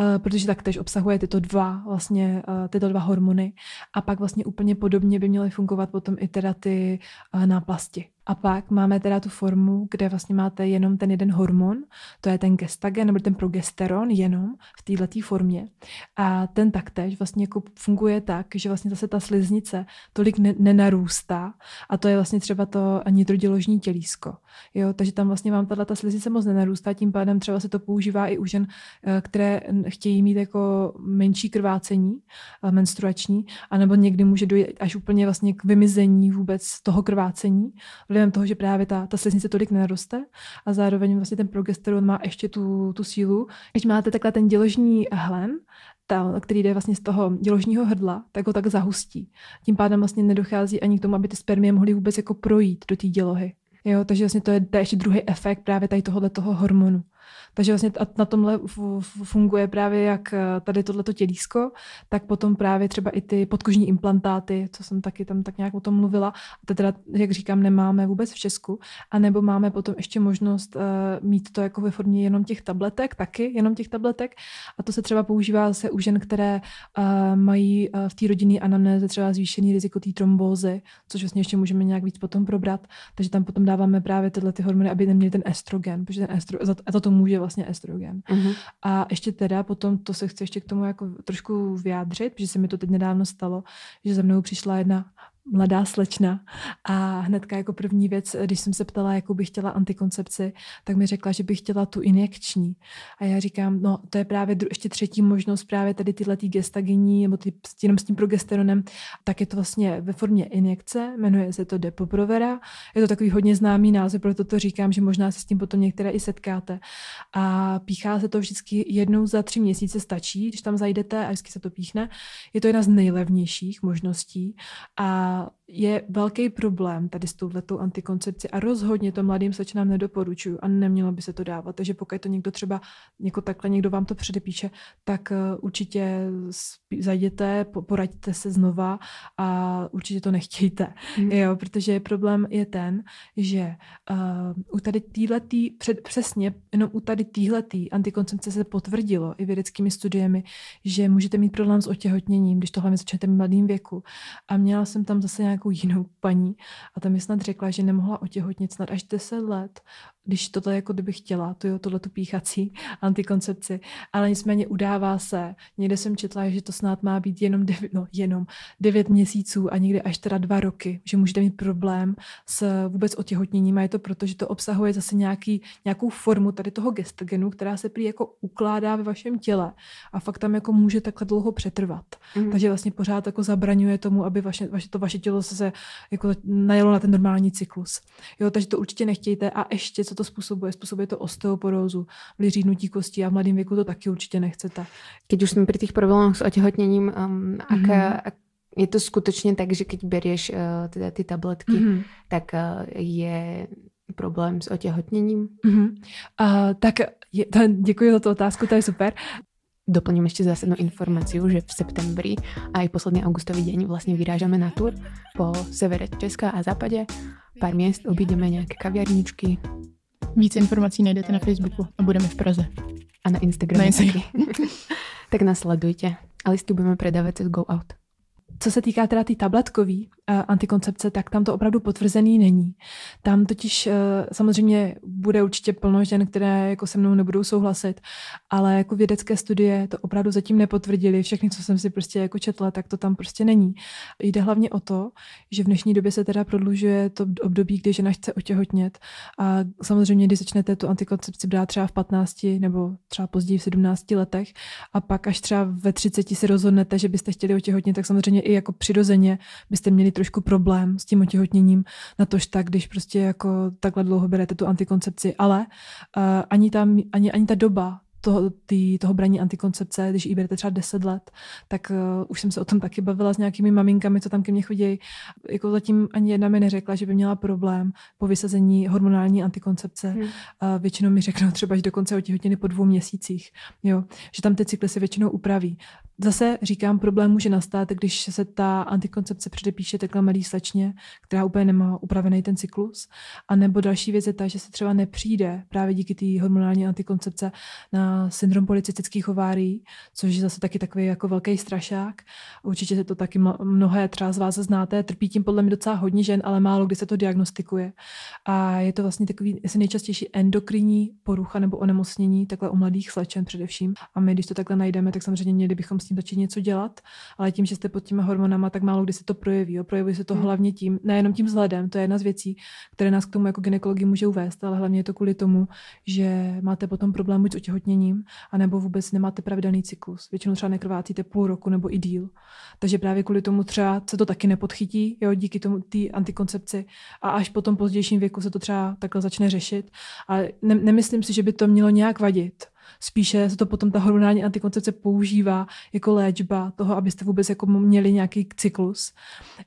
uh, protože taktéž obsahuje tyto dva vlastně, uh, tyto dva hormony a pak vlastně úplně podobně by měly fungovat potom i teda ty uh, náplasti. A pak máme teda tu formu, kde vlastně máte jenom ten jeden hormon, to je ten gestagen nebo ten progesteron jenom v této formě. A ten taktéž vlastně jako funguje tak, že vlastně zase ta sliznice tolik ne- nenarůstá a to je vlastně třeba to nitroděložní tělísko. Jo, takže tam vlastně vám tato sliznice moc nenarůstá, tím pádem třeba se to používá i u žen, eh, které chtějí mít jako menší krvácení eh, menstruační, anebo někdy může dojít až úplně vlastně k vymizení vůbec toho krvácení vlivem toho, že právě ta, ta sliznice tolik neroste a zároveň vlastně ten progesteron má ještě tu, tu sílu. Když máte takhle ten děložní hlen, ta, který jde vlastně z toho děložního hrdla, tak ho tak zahustí. Tím pádem vlastně nedochází ani k tomu, aby ty spermie mohly vůbec jako projít do té dělohy. Jo, takže vlastně to je, to je ještě druhý efekt právě tady tohohle toho hormonu. Takže vlastně na tomhle funguje právě jak eh, tady tohleto tělísko, tak potom právě třeba i ty podkožní implantáty, co jsem taky tam tak nějak o tom mluvila. A to teda, jak říkám, nemáme vůbec v Česku. A nebo máme potom ještě možnost uh, mít to jako ve formě jenom těch tabletek, taky jenom těch tabletek. A to se třeba používá se u žen, které uh, mají v té rodinné anamnéze třeba zvýšený riziko té trombózy, což vlastně ještě můžeme nějak víc potom probrat. Takže tam potom dáváme právě tyhle ty hormony, aby neměli ten estrogen, protože ten estrogen, a to, to může vlastně estrogen. Uh-huh. A ještě teda potom, to se chci ještě k tomu jako trošku vyjádřit, protože se mi to teď nedávno stalo, že za mnou přišla jedna mladá slečna a hnedka jako první věc, když jsem se ptala, jakou bych chtěla antikoncepci, tak mi řekla, že bych chtěla tu injekční. A já říkám, no to je právě dru- ještě třetí možnost, právě tady tyhle tý gestagyní, nebo ty, jenom s tím progesteronem, tak je to vlastně ve formě injekce, jmenuje se to Depoprovera. Je to takový hodně známý název, proto to říkám, že možná se s tím potom některé i setkáte. A píchá se to vždycky jednou za tři měsíce stačí, když tam zajdete a vždycky se to píchne. Je to jedna z nejlevnějších možností a uh, je velký problém tady s touhletou antikoncepcí a rozhodně to mladým slečnám nedoporučuju a nemělo by se to dávat. Takže pokud to někdo třeba jako takhle někdo vám to předepíše, tak uh, určitě zajděte, poraďte se znova a určitě to nechtějte. Hmm. Jo, protože problém je ten, že uh, u tady týhletý, před, přesně jenom u tady týhletý antikoncepce se potvrdilo i vědeckými studiemi, že můžete mít problém s otěhotněním, když tohle začnete v mladém věku. A měla jsem tam zase nějakou jinou paní. A tam mi snad řekla, že nemohla otěhotnit snad až 10 let když tohle jako kdyby chtěla, to jo, tohle tu píchací *laughs* antikoncepci, ale nicméně udává se, někde jsem četla, že to snad má být jenom devět, no, jenom devět měsíců a někde až teda dva roky, že můžete mít problém s vůbec otěhotněním a je to proto, že to obsahuje zase nějaký, nějakou formu tady toho gestogenu, která se prý jako ukládá ve vašem těle a fakt tam jako může takhle dlouho přetrvat. Mm. Takže vlastně pořád jako zabraňuje tomu, aby vaše, vaše, to vaše tělo se jako najelo na ten normální cyklus. Jo, takže to určitě nechtějte a ještě co to způsobuje? Způsobuje to osteoporózu, vyřídnutí kostí a v mladém věku to taky určitě nechcete. Když už jsme při těch problémech s otěhotněním, um, mm-hmm. ak, je to skutečně tak, že když berieš uh, teda ty tabletky, mm-hmm. tak uh, je problém s otěhotněním? Mm-hmm. Uh, tak je, to, děkuji za tu otázku, to je super. Doplním ještě zásadnou informaci, že v septembri a i poslední augustový den vlastně vyrážame na tur po severe Česka a západě. Pár měst obídeme nějaké kaviarničky, Víc informací najdete na Facebooku a budeme v Praze. A na Instagramu na Instagram. taky. *laughs* tak nasledujte. A listy budeme predávat cez Go Out. Co se týká teda té tý tabletkový, antikoncepce, tak tam to opravdu potvrzený není. Tam totiž eh, samozřejmě bude určitě plno žen, které jako se mnou nebudou souhlasit, ale jako vědecké studie to opravdu zatím nepotvrdili. Všechny, co jsem si prostě jako četla, tak to tam prostě není. Jde hlavně o to, že v dnešní době se teda prodlužuje to období, kdy žena chce otěhotnět a samozřejmě, když začnete tu antikoncepci brát třeba v 15 nebo třeba později v 17 letech a pak až třeba ve 30 si rozhodnete, že byste chtěli otěhotnět, tak samozřejmě i jako přirozeně byste měli trošku problém s tím otěhotněním, na tož tak, když prostě jako takhle dlouho berete tu antikoncepci, ale uh, ani, tam, ani, ani ta doba toho, tý, toho braní antikoncepce, když ji berete třeba 10 let, tak uh, už jsem se o tom taky bavila s nějakými maminkami, co tam ke mně chodí. Jako zatím ani jedna mi neřekla, že by měla problém po vysazení hormonální antikoncepce. Hmm. Uh, většinou mi řeknou třeba, že dokonce otěhotněny po dvou měsících. Jo? Že tam ty cykly se většinou upraví. Zase říkám, problém může nastat, když se ta antikoncepce předepíše takhle malý slečně, která úplně nemá upravený ten cyklus. A nebo další věc je ta, že se třeba nepřijde právě díky té hormonální antikoncepce na syndrom polycystických ovárií, což je zase taky takový jako velký strašák. Určitě se to taky mnohé třeba z vás znáte, trpí tím podle mě docela hodně žen, ale málo kdy se to diagnostikuje. A je to vlastně takový asi nejčastější endokrinní porucha nebo onemocnění, takhle u mladých slečen především. A my, když to takhle najdeme, tak samozřejmě měli bychom s tím začít něco dělat, ale tím, že jste pod těmi hormonama, tak málo kdy se to projeví. Jo. Projevuje se to hmm. hlavně tím, nejenom tím vzhledem, to je jedna z věcí, které nás k tomu jako ginekologii může uvést, ale hlavně je to kvůli tomu, že máte potom problém buď s otěhotněním, anebo vůbec nemáte pravidelný cyklus. Většinou třeba nekrvácíte půl roku nebo i díl. Takže právě kvůli tomu třeba se to taky nepodchytí, jo, díky tomu té antikoncepci a až po tom pozdějším věku se to třeba takhle začne řešit. Ale ne, nemyslím si, že by to mělo nějak vadit spíše se to potom ta hormonální antikoncepce používá jako léčba toho, abyste vůbec jako měli nějaký cyklus.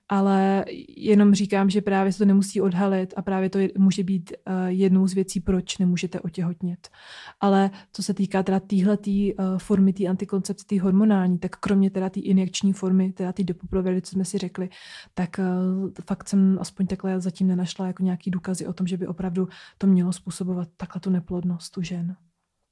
Ale jenom říkám, že právě se to nemusí odhalit a právě to je, může být uh, jednou z věcí, proč nemůžete otěhotnět. Ale co se týká teda téhletý uh, formy té antikoncepce, té hormonální, tak kromě teda té injekční formy, teda té dopoprovedy, co jsme si řekli, tak uh, fakt jsem aspoň takhle zatím nenašla jako nějaký důkazy o tom, že by opravdu to mělo způsobovat takhle tu neplodnost u žen.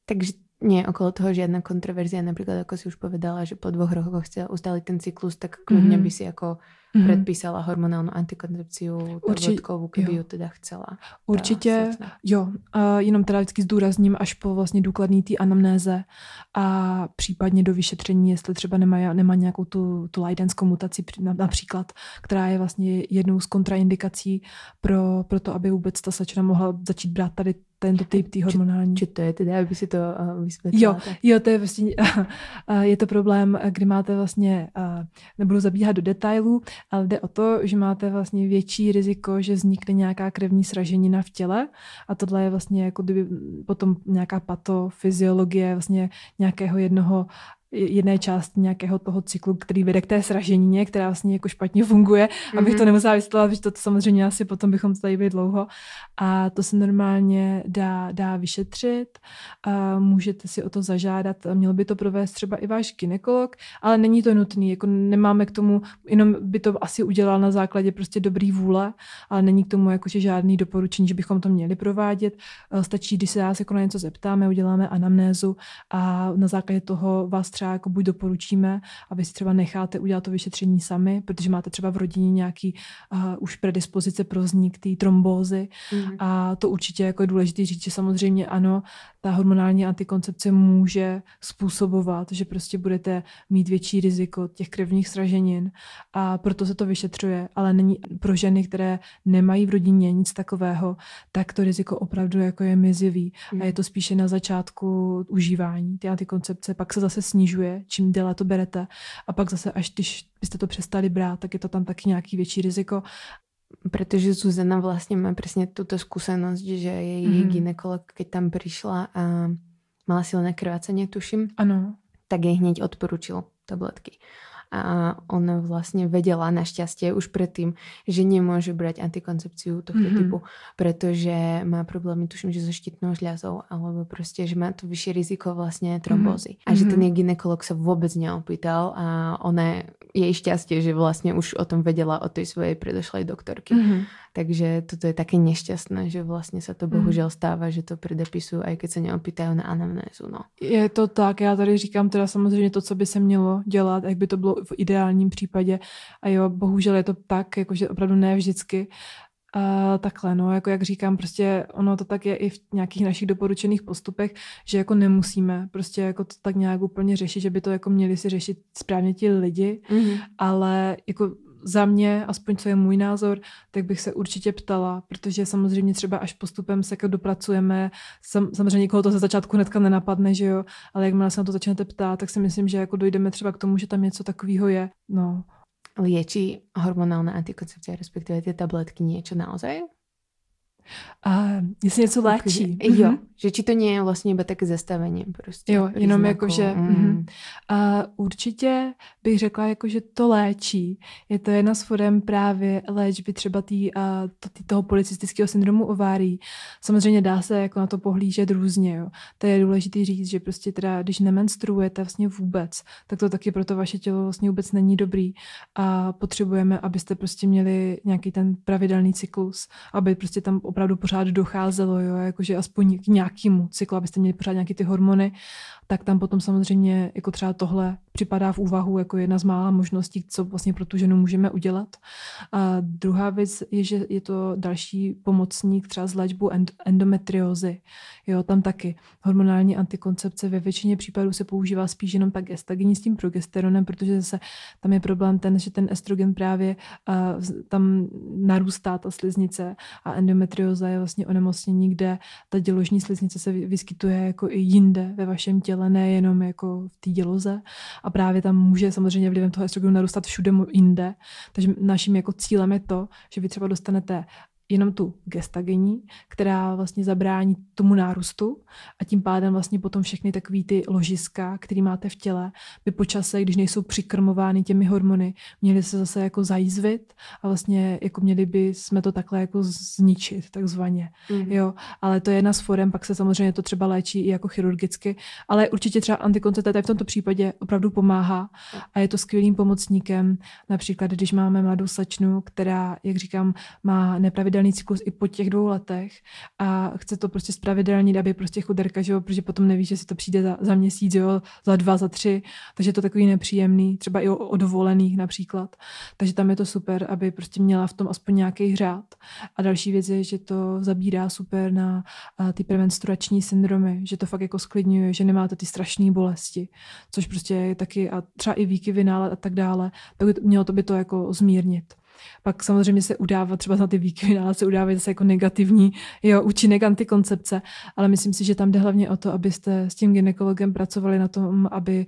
Takže nie je okolo toho žiadna kontroverzia, napríklad ako si už povedala, že po dvoch rokoch chce ustáliť ten cyklus, tak kľudne mm-hmm. by si ako mm-hmm. predpísala hormonálnu antikoncepciu tabletkovou, keby jo. ju teda chcela. Určitě, jo. Uh, jenom teda vždycky zdůrazním až po vlastně důkladný té anamnéze a případně do vyšetření, jestli třeba nemá, nemá nějakou tu, tu lajdenskou mutaci například, která je vlastně jednou z kontraindikací pro, pro to, aby vůbec ta slečna mohla začít brát tady tento typ tý hormonální. Či, či to je teda, aby si to uh, vysvětlila? Jo, jo, to je vlastně, uh, je to problém, kdy máte vlastně, uh, nebudu zabíhat do detailů, ale jde o to, že máte vlastně větší riziko, že vznikne nějaká krevní sraženina v těle a tohle je vlastně jako kdyby potom nějaká patofyziologie vlastně nějakého jednoho jedné části nějakého toho cyklu, který vede k té sraženině, která vlastně jako špatně funguje, mm-hmm. abych to mhm. nemusela vysvětlovat, protože to, to samozřejmě asi potom bychom tady byli dlouho. A to se normálně dá, dá vyšetřit, a můžete si o to zažádat, měl by to provést třeba i váš ginekolog, ale není to nutný, jako nemáme k tomu, jenom by to asi udělal na základě prostě dobrý vůle, ale není k tomu jakože žádný doporučení, že bychom to měli provádět. Stačí, když se nás jako na něco zeptáme, uděláme anamnézu a na základě toho vás třeba třeba jako buď doporučíme a vy si třeba necháte udělat to vyšetření sami, protože máte třeba v rodině nějaký uh, už predispozice pro vznik té trombózy mm. a to určitě jako je důležité říct, že samozřejmě ano, ta hormonální antikoncepce může způsobovat, že prostě budete mít větší riziko těch krevních sraženin. A proto se to vyšetřuje, ale není pro ženy, které nemají v rodině nic takového, tak to riziko opravdu jako je mizivý. Mm. a je to spíše na začátku užívání. Ty antikoncepce, pak se zase snižuje, čím déle to berete. A pak zase až když byste to přestali brát, tak je to tam taky nějaký větší riziko Protože Zuzana vlastně má přesně tuto zkušenost, že její mm-hmm. ginekolog, keď tam přišla a mala silné krvácenie, tuším, ano. tak jej hneď odporučil tabletky a ona vlastne vedela našťastie už predtým, že nemôže brať antikoncepciu tohto mm-hmm. typu, pretože má problémy, tuším, že so štítnou žľazou, alebo proste, že má to vyššie riziko vlastne trombózy. Mm-hmm. A že ten jej ginekolog sa vôbec neopýtal a ona jej šťastie, že vlastne už o tom vedela od tej svojej predošlej doktorky. Mm-hmm. Takže toto je také nešťastné, že vlastně se to bohužel stává, že to předepisují, i když se neopýtají na anamnézu. No. Je to tak, já tady říkám teda samozřejmě to, co by se mělo dělat, jak by to bylo v ideálním případě. A jo, bohužel je to tak, jakože opravdu ne vždycky. A takhle, no, jako jak říkám, prostě ono to tak je i v nějakých našich doporučených postupech, že jako nemusíme prostě jako to tak nějak úplně řešit, že by to jako měli si řešit správně ti lidi, mm-hmm. ale jako za mě, aspoň co je můj názor, tak bych se určitě ptala, protože samozřejmě třeba až postupem se jako dopracujeme, sam, samozřejmě někoho to ze začátku hnedka nenapadne, že jo, ale jakmile se na to začnete ptát, tak si myslím, že jako dojdeme třeba k tomu, že tam něco takového je. No. Lieči hormonálna antikoncepcia, respektive ty tabletky něco naozaj? A jestli něco léčí. Okay. Jo, mm-hmm. že či to nie je vlastně iba také zastavení prostě. Jo, jenom jako, že mm. mm. A určitě bych řekla jako, že to léčí. Je to jedna z forem právě léčby třeba tý, a, tý, toho policistického syndromu ovárií. Samozřejmě dá se jako na to pohlížet různě. Jo. To je důležité říct, že prostě teda, když nemenstruujete vlastně vůbec, tak to taky pro to vaše tělo vlastně vůbec není dobrý. A potřebujeme, abyste prostě měli nějaký ten pravidelný cyklus, aby prostě tam opravdu pořád docházelo, jo, jakože aspoň k nějakému cyklu, abyste měli pořád nějaké ty hormony tak tam potom samozřejmě jako třeba tohle připadá v úvahu jako jedna z mála možností, co vlastně pro tu ženu můžeme udělat. A druhá věc je, že je to další pomocník třeba z léčbu endometriózy. Jo, tam taky hormonální antikoncepce ve většině případů se používá spíš jenom tak gestagenní s tím progesteronem, protože zase tam je problém ten, že ten estrogen právě tam narůstá ta sliznice a endometrióza je vlastně onemocnění, kde ta děložní sliznice se vyskytuje jako i jinde ve vašem těle těle, nejenom jako v té děloze. A právě tam může samozřejmě vlivem toho estrogenu narůstat všude jinde. Takže naším jako cílem je to, že vy třeba dostanete jenom tu gestagení, která vlastně zabrání tomu nárůstu a tím pádem vlastně potom všechny takové ty ložiska, které máte v těle, by po čase, když nejsou přikrmovány těmi hormony, měly se zase jako zajízvit a vlastně jako měli by jsme to takhle jako zničit, takzvaně. Mm. Jo, ale to je jedna z forem, pak se samozřejmě to třeba léčí i jako chirurgicky, ale určitě třeba antikoncepce v tomto případě opravdu pomáhá a je to skvělým pomocníkem, například když máme mladou slečnu, která, jak říkám, má nepravidelný pravidelný cyklus i po těch dvou letech a chce to prostě spravedlnit, aby prostě chuderka, že jo, protože potom neví, že si to přijde za, za měsíc, jo, za dva, za tři, takže je to takový nepříjemný, třeba i o, o dovolených například. Takže tam je to super, aby prostě měla v tom aspoň nějaký řád. A další věc je, že to zabírá super na ty premenstruační syndromy, že to fakt jako sklidňuje, že nemáte ty strašné bolesti, což prostě je taky a třeba i výkyvy nálad a tak dále, tak mělo to by to jako zmírnit. Pak samozřejmě se udává třeba na ty výkyvy, ale se udává zase jako negativní jo, účinek antikoncepce, ale myslím si, že tam jde hlavně o to, abyste s tím ginekologem pracovali na tom, aby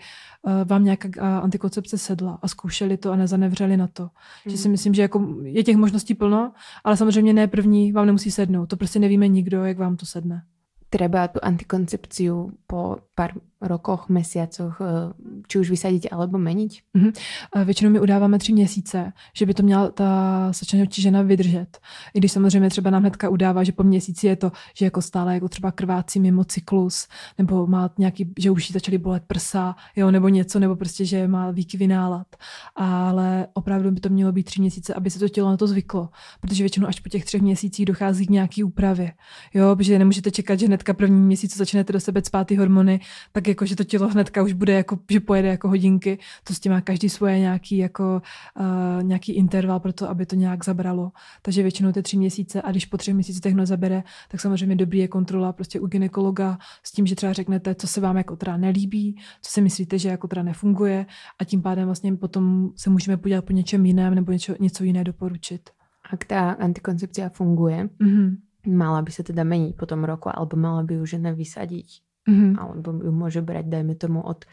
eh, vám nějaká antikoncepce sedla a zkoušeli to a nezanevřeli na to. Mm. Že si hmm. myslím, že jako je těch možností plno, ale samozřejmě ne první vám nemusí sednout. To prostě nevíme nikdo, jak vám to sedne. Treba tu antikoncepciu po pár rokoch, mesiacoch, eh, či už vysadit alebo meniť? Mm-hmm. Většinou my udáváme tři měsíce, že by to měla ta sečenější žena vydržet. I když samozřejmě třeba nám hnedka udává, že po měsíci je to, že jako stále jako třeba krvácí mimo cyklus, nebo má nějaký, že už jí začaly bolet prsa, jo, nebo něco, nebo prostě, že má výkyvy nálad. Ale opravdu by to mělo být tři měsíce, aby se to tělo na to zvyklo, protože většinou až po těch třech měsících dochází k nějaký úpravě. Jo, protože nemůžete čekat, že hnedka první měsíc začnete do sebe spát ty hormony, tak jako, že to tělo hnedka už bude jako, že pojede jako hodinky, to s tím má každý svoje nějaký jako uh, nějaký interval pro to, aby to nějak zabralo. Takže většinou ty tři měsíce a když po třech měsících nezabere, tak samozřejmě dobrý je kontrola prostě u ginekologa s tím, že třeba řeknete, co se vám jako teda nelíbí, co si myslíte, že jako teda nefunguje a tím pádem vlastně potom se můžeme podívat po něčem jiném nebo něco, něco jiné doporučit. Ak ta antikoncepcia funguje, mm-hmm. mala by se teda meniť po tom roku, alebo mala by už žena vysadiť Mm-hmm. Alebo ju môže brať, dajme tomu, od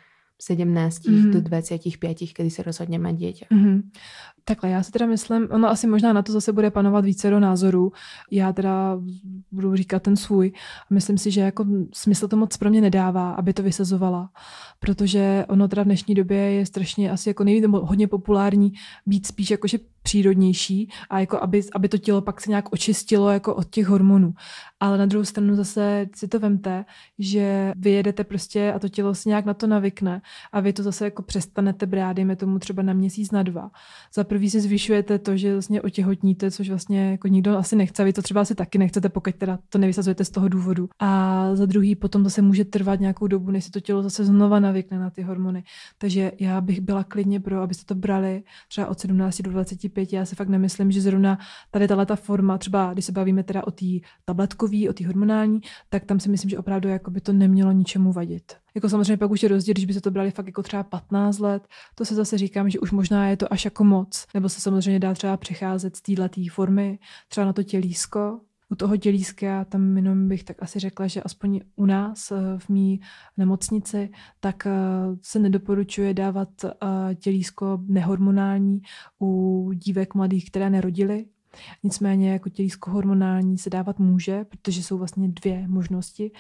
17 mm-hmm. do 25, kdy se rozhodně má dítě. Mm-hmm. Takhle, já si teda myslím, ono asi možná na to zase bude panovat více do názorů. Já teda budu říkat ten svůj. Myslím si, že jako smysl to moc pro mě nedává, aby to vysazovala, protože ono teda v dnešní době je strašně asi jako nejvíc hodně populární být spíš jakože přírodnější a jako aby, aby to tělo pak se nějak očistilo jako od těch hormonů. Ale na druhou stranu zase si to vemte, že vy jedete prostě a to tělo se nějak na to navykne a vy to zase jako přestanete brát, dejme tomu třeba na měsíc, na dva. Za prvý si zvyšujete to, že vlastně otěhotníte, což vlastně jako nikdo asi nechce, vy to třeba asi taky nechcete, pokud teda to nevysazujete z toho důvodu. A za druhý potom zase může trvat nějakou dobu, než se to tělo zase znova navykne na ty hormony. Takže já bych byla klidně pro, abyste to brali třeba od 17 do 25. Já si fakt nemyslím, že zrovna tady ta forma, třeba když se bavíme teda o té tabletkové, o té hormonální, tak tam si myslím, že opravdu jako by to nemělo ničemu vadit. Jako samozřejmě pak už je rozdíl, když by se to brali fakt jako třeba 15 let, to se zase říkám, že už možná je to až jako moc. Nebo se samozřejmě dá třeba přecházet z této formy, třeba na to tělísko, u toho tělíska, tam jenom bych tak asi řekla, že aspoň u nás eh, v mý nemocnici, tak eh, se nedoporučuje dávat eh, tělísko nehormonální u dívek mladých, které nerodily, Nicméně jako tělísko hormonální se dávat může, protože jsou vlastně dvě možnosti.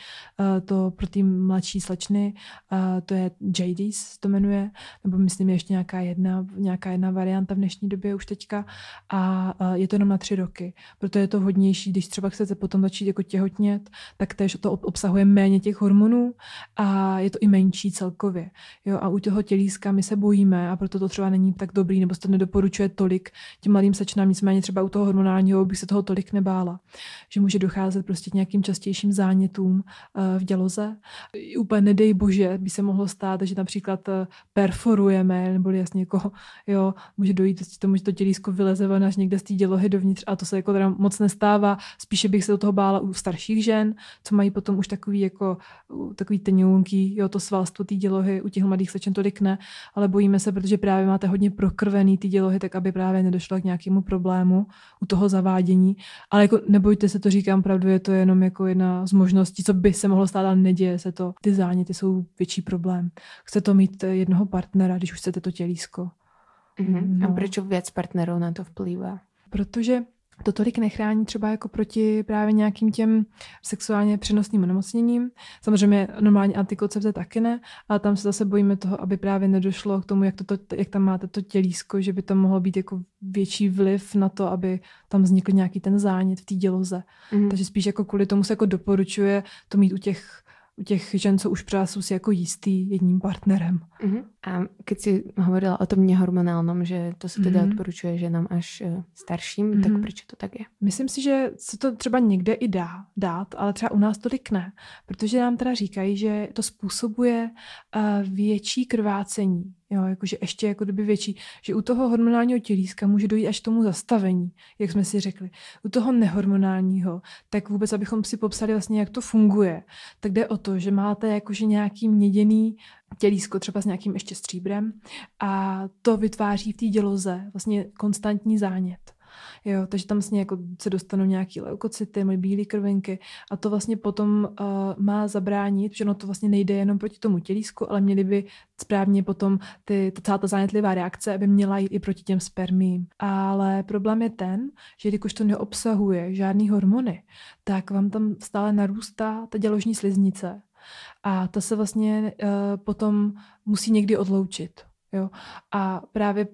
Eh, to pro ty mladší slečny, eh, to je JDs, to jmenuje, nebo myslím ještě nějaká jedna, nějaká jedna varianta v dnešní době už teďka a eh, je to jenom na tři roky. Proto je to vhodnější, když třeba chcete potom začít jako těhotnět, tak též to obsahuje méně těch hormonů a je to i menší celkově. Jo, a u toho tělíska my se bojíme a proto to třeba není tak dobrý, nebo se to nedoporučuje tolik těm mladým sečnám, nicméně třeba u toho toho hormonálního bych se toho tolik nebála. Že může docházet prostě k nějakým častějším zánětům eh, v děloze. Úplně nedej bože by se mohlo stát, že například eh, perforujeme, nebo jasně jako, jo, může dojít k tomu, že to tělísko vyleze ven až někde z té dělohy dovnitř a to se jako teda moc nestává. Spíše bych se do toho bála u starších žen, co mají potom už takový jako takový teňounký, jo, to svalstvo té dělohy, u těch mladých slečen tolik ne, ale bojíme se, protože právě máte hodně prokrvený ty dělohy, tak aby právě nedošlo k nějakému problému u toho zavádění. Ale jako nebojte se, to říkám pravdu, je to jenom jako jedna z možností, co by se mohlo stát, ale neděje se to. Ty záněty jsou větší problém. Chce to mít jednoho partnera, když už chcete to tělísko. Mm-hmm. No. A proč víc partnerů na to vplývá? Protože to tolik nechrání třeba jako proti právě nějakým těm sexuálně přenosným onemocněním. Samozřejmě normální antikoncepce taky ne, ale tam se zase bojíme toho, aby právě nedošlo k tomu, jak, to, to, jak tam máte to tělísko, že by to mohlo být jako větší vliv na to, aby tam vznikl nějaký ten zánět v té děloze. Mm. Takže spíš jako kvůli tomu se jako doporučuje to mít u těch u těch žen, co už jsou si jako jistý jedním partnerem. Uh-huh. A keď si hovorila o tom nehormonálnom, že to se teda uh-huh. odporučuje ženám až uh, starším, uh-huh. tak proč to tak je? Myslím si, že se to třeba někde i dá dát, ale třeba u nás tolik ne, protože nám teda říkají, že to způsobuje uh, větší krvácení Jo, jakože ještě jako kdyby větší, že u toho hormonálního tělíska může dojít až tomu zastavení, jak jsme si řekli. U toho nehormonálního, tak vůbec, abychom si popsali vlastně, jak to funguje, tak jde o to, že máte jakože nějaký měděný tělísko třeba s nějakým ještě stříbrem a to vytváří v té děloze vlastně konstantní zánět. Jo, takže tam vlastně jako se dostanou nějaký leukocyty, mají bílé krvinky a to vlastně potom uh, má zabránit, že no to vlastně nejde jenom proti tomu tělísku, ale měli by správně potom ty, ta celá ta zánětlivá reakce, aby měla jít i proti těm spermím. Ale problém je ten, že když to neobsahuje žádný hormony, tak vám tam stále narůstá ta děložní sliznice a ta se vlastně uh, potom musí někdy odloučit. Jo. A právě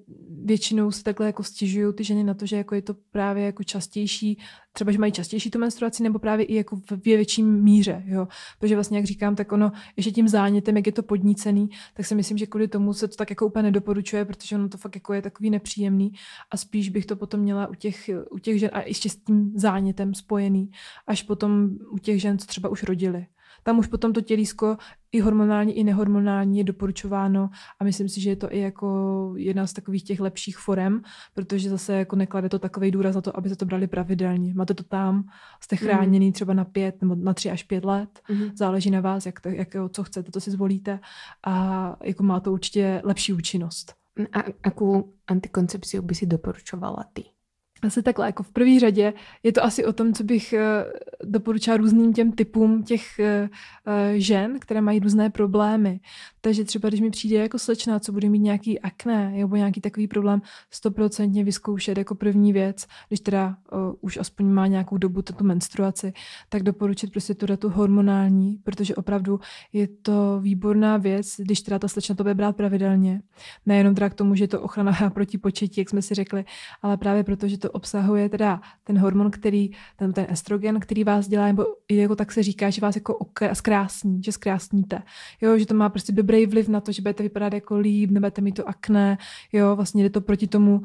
většinou se takhle jako stěžují ty ženy na to, že jako je to právě jako častější, třeba, že mají častější tu menstruaci, nebo právě i jako v větší míře, jo. Protože vlastně, jak říkám, tak ono, ještě tím zánětem, jak je to podnícený, tak si myslím, že kvůli tomu se to tak jako úplně nedoporučuje, protože ono to fakt jako je takový nepříjemný a spíš bych to potom měla u těch, u těch žen a ještě s tím zánětem spojený, až potom u těch žen, co třeba už rodili tam už potom to tělísko i hormonální, i nehormonální je doporučováno a myslím si, že je to i jako jedna z takových těch lepších forem, protože zase jako neklade to takový důraz na to, aby se to brali pravidelně. Máte to tam, jste mhm. chráněný mm. třeba na pět nebo na tři až pět let, mm. záleží na vás, jak to, jak, co chcete, to si zvolíte a jako má to určitě lepší účinnost. A jakou antikoncepci by si doporučovala ty? Asi takhle, jako v první řadě je to asi o tom, co bych uh, doporučila různým těm typům těch uh, žen, které mají různé problémy. Takže třeba, když mi přijde jako slečna, co bude mít nějaký akné nebo nějaký takový problém, stoprocentně vyzkoušet jako první věc, když teda už aspoň má nějakou dobu tu menstruaci, tak doporučit prostě tu tu hormonální, protože opravdu je to výborná věc, když teda ta slečna to bude brát pravidelně. Nejenom teda k tomu, že je to ochrana *laughs* proti početí, jak jsme si řekli, ale právě proto, že to obsahuje teda ten hormon, který, ten, ten estrogen, který vás dělá, nebo jako tak se říká, že vás jako zkrásní, že zkrásníte. Jo, že to má prostě dobrý vliv na to, že budete vypadat jako líp, nebudete mít to akné, jo, vlastně jde to proti tomu uh,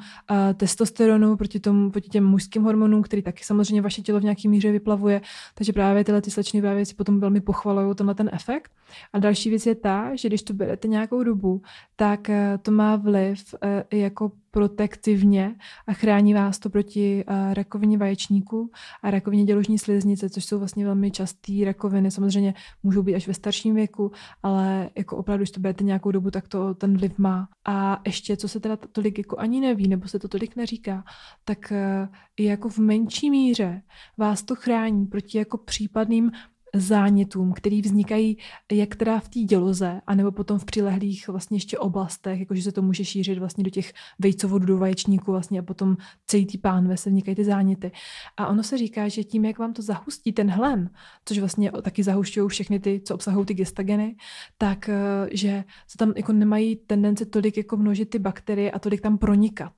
testosteronu, proti, tomu, proti těm mužským hormonům, který taky samozřejmě vaše tělo v nějaký míře vyplavuje, takže právě tyhle ty slečny právě si potom velmi pochvalují tenhle ten efekt. A další věc je ta, že když to berete nějakou dobu, tak uh, to má vliv uh, jako protektivně a chrání vás to proti uh, rakovině vaječníku a rakovině děložní sliznice, což jsou vlastně velmi časté rakoviny. Samozřejmě můžou být až ve starším věku, ale jako opravdu, když to budete nějakou dobu, tak to ten vliv má. A ještě, co se teda tolik jako ani neví, nebo se to tolik neříká, tak uh, i jako v menší míře vás to chrání proti jako případným zánětům, který vznikají jak teda v té děloze, anebo potom v přilehlých vlastně ještě oblastech, jakože se to může šířit vlastně do těch vejcovodů, do vaječníků vlastně a potom celý ty pánve se vznikají ty záněty. A ono se říká, že tím, jak vám to zahustí ten hlen, což vlastně taky zahušťují všechny ty, co obsahují ty gestageny, tak eh, že se tam jako nemají tendence tolik jako množit ty bakterie a tolik tam pronikat.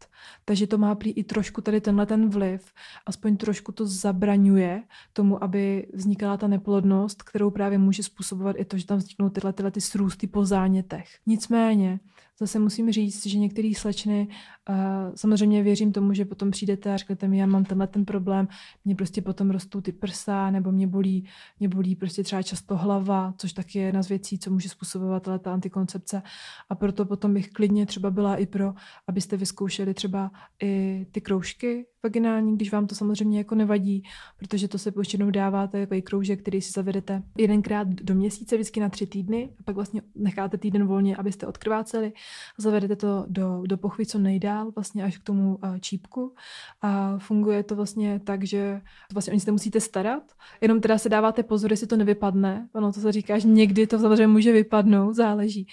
Takže to má prý i trošku tady tenhle ten vliv, aspoň trošku to zabraňuje tomu, aby vznikala ta neplodnost, kterou právě může způsobovat i to, že tam vzniknou tyhle, tyhle ty srůsty po zánětech. Nicméně, zase musím říct, že některé slečny, uh, samozřejmě věřím tomu, že potom přijdete a řeknete mi, já mám tenhle ten problém, mě prostě potom rostou ty prsa, nebo mě bolí, mě bolí prostě třeba často hlava, což taky je jedna z věcí, co může způsobovat ta antikoncepce. A proto potom bych klidně třeba byla i pro, abyste vyzkoušeli třeba i ty kroužky vaginální, když vám to samozřejmě jako nevadí, protože to se většinou dáváte i kroužek, který si zavedete jedenkrát do měsíce, vždycky na tři týdny, a pak vlastně necháte týden volně, abyste odkrváceli zavedete to do, do pochvy co nejdál, vlastně až k tomu čípku a funguje to vlastně tak, že vlastně oni se musíte starat, jenom teda se dáváte pozor, jestli to nevypadne, ono to se říká, že někdy to samozřejmě může vypadnout, záleží.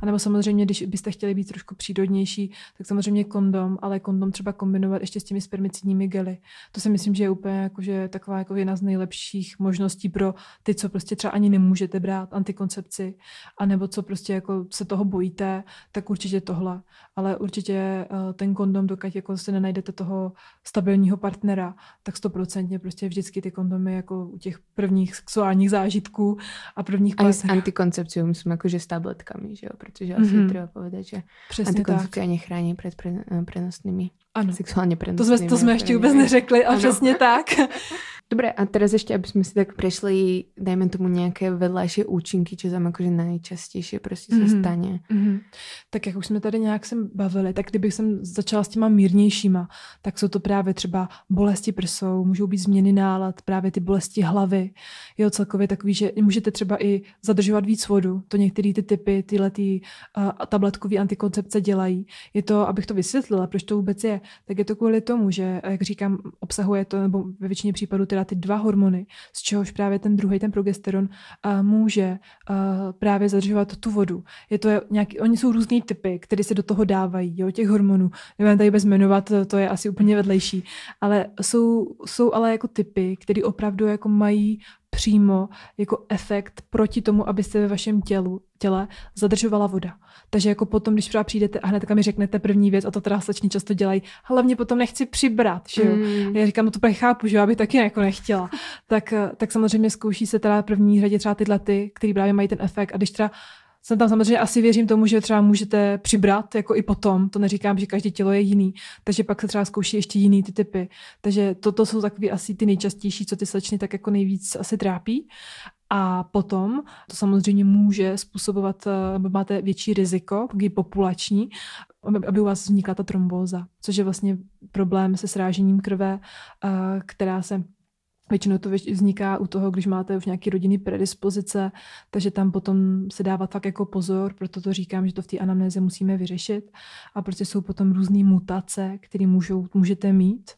A nebo samozřejmě, když byste chtěli být trošku přírodnější, tak samozřejmě kondom, ale kondom třeba kombinovat ještě s těmi spermi spermicidními gely. To si myslím, že je úplně jako, že taková jako jedna z nejlepších možností pro ty, co prostě třeba ani nemůžete brát antikoncepci, anebo co prostě jako se toho bojíte, tak určitě tohle. Ale určitě uh, ten kondom, dokud jako si nenajdete toho stabilního partnera, tak stoprocentně prostě vždycky ty kondomy jako u těch prvních sexuálních zážitků a prvních A s antikoncepcí myslím jakože s tabletkami, že jo? Protože asi mm-hmm. treba povedať, že Přesně antikoncepce ani chrání před pre, prenosnými, Ano. sexuálně To jsme, to jsme ještě vůbec neřekli, a Ano. přesně tak. *laughs* Dobre, a teraz ešte, aby sme si tak prešli, dajme tomu nejaké vedľajšie účinky, čo tam akože najčastejšie prostě sa Mhm. stane. Mhm. Tak jak už jsme tady nějak sem bavili, tak kdybych jsem začala s těma mírnějšíma, tak jsou to právě třeba bolesti prsou, můžou být změny nálad, právě ty bolesti hlavy. Jo, celkově takový, že můžete třeba i zadržovat víc vodu. To některé ty typy, tyhle ty, uh, tabletkový antikoncepce dělají. Je to, abych to vysvětlila, proč to vůbec je, tak je to kvůli tomu, že, jak říkám, obsahuje to, nebo ve většině případů teda ty dva hormony, z čehož právě ten druhý, ten progesteron, uh, může uh, právě zadržovat tu vodu. Je to nějaký, oni jsou různý typy, které se do toho dávají, jo, těch hormonů. Nebudeme tady bez jmenovat, to, to je asi úplně vedlejší. Ale jsou, jsou ale jako typy, které opravdu jako mají přímo jako efekt proti tomu, aby se ve vašem tělu, těle zadržovala voda. Takže jako potom, když třeba přijdete a hnedka mi řeknete první věc, a to teda slečny často dělají, hlavně potom nechci přibrat, že jo. Mm. Já říkám, no to chápu, že jo, aby taky jako nechtěla. tak, tak samozřejmě zkouší se teda v první řadě třeba tyhle ty, který právě mají ten efekt. A když teda jsem tam samozřejmě asi věřím tomu, že třeba můžete přibrat jako i potom. To neříkám, že každé tělo je jiný. Takže pak se třeba zkouší ještě jiný ty typy. Takže toto jsou takový asi ty nejčastější, co ty slečny tak jako nejvíc asi trápí. A potom to samozřejmě může způsobovat, eh, máte větší riziko, taky populační, aby- aby u vás vznikla ta trombóza, což je vlastně problém se srážením krve, eh, která se Většinou to vzniká u toho, když máte už nějaký rodinný predispozice, takže tam potom se dává fakt jako pozor, proto to říkám, že to v té anamnéze musíme vyřešit. A prostě jsou potom různé mutace, které můžou, můžete mít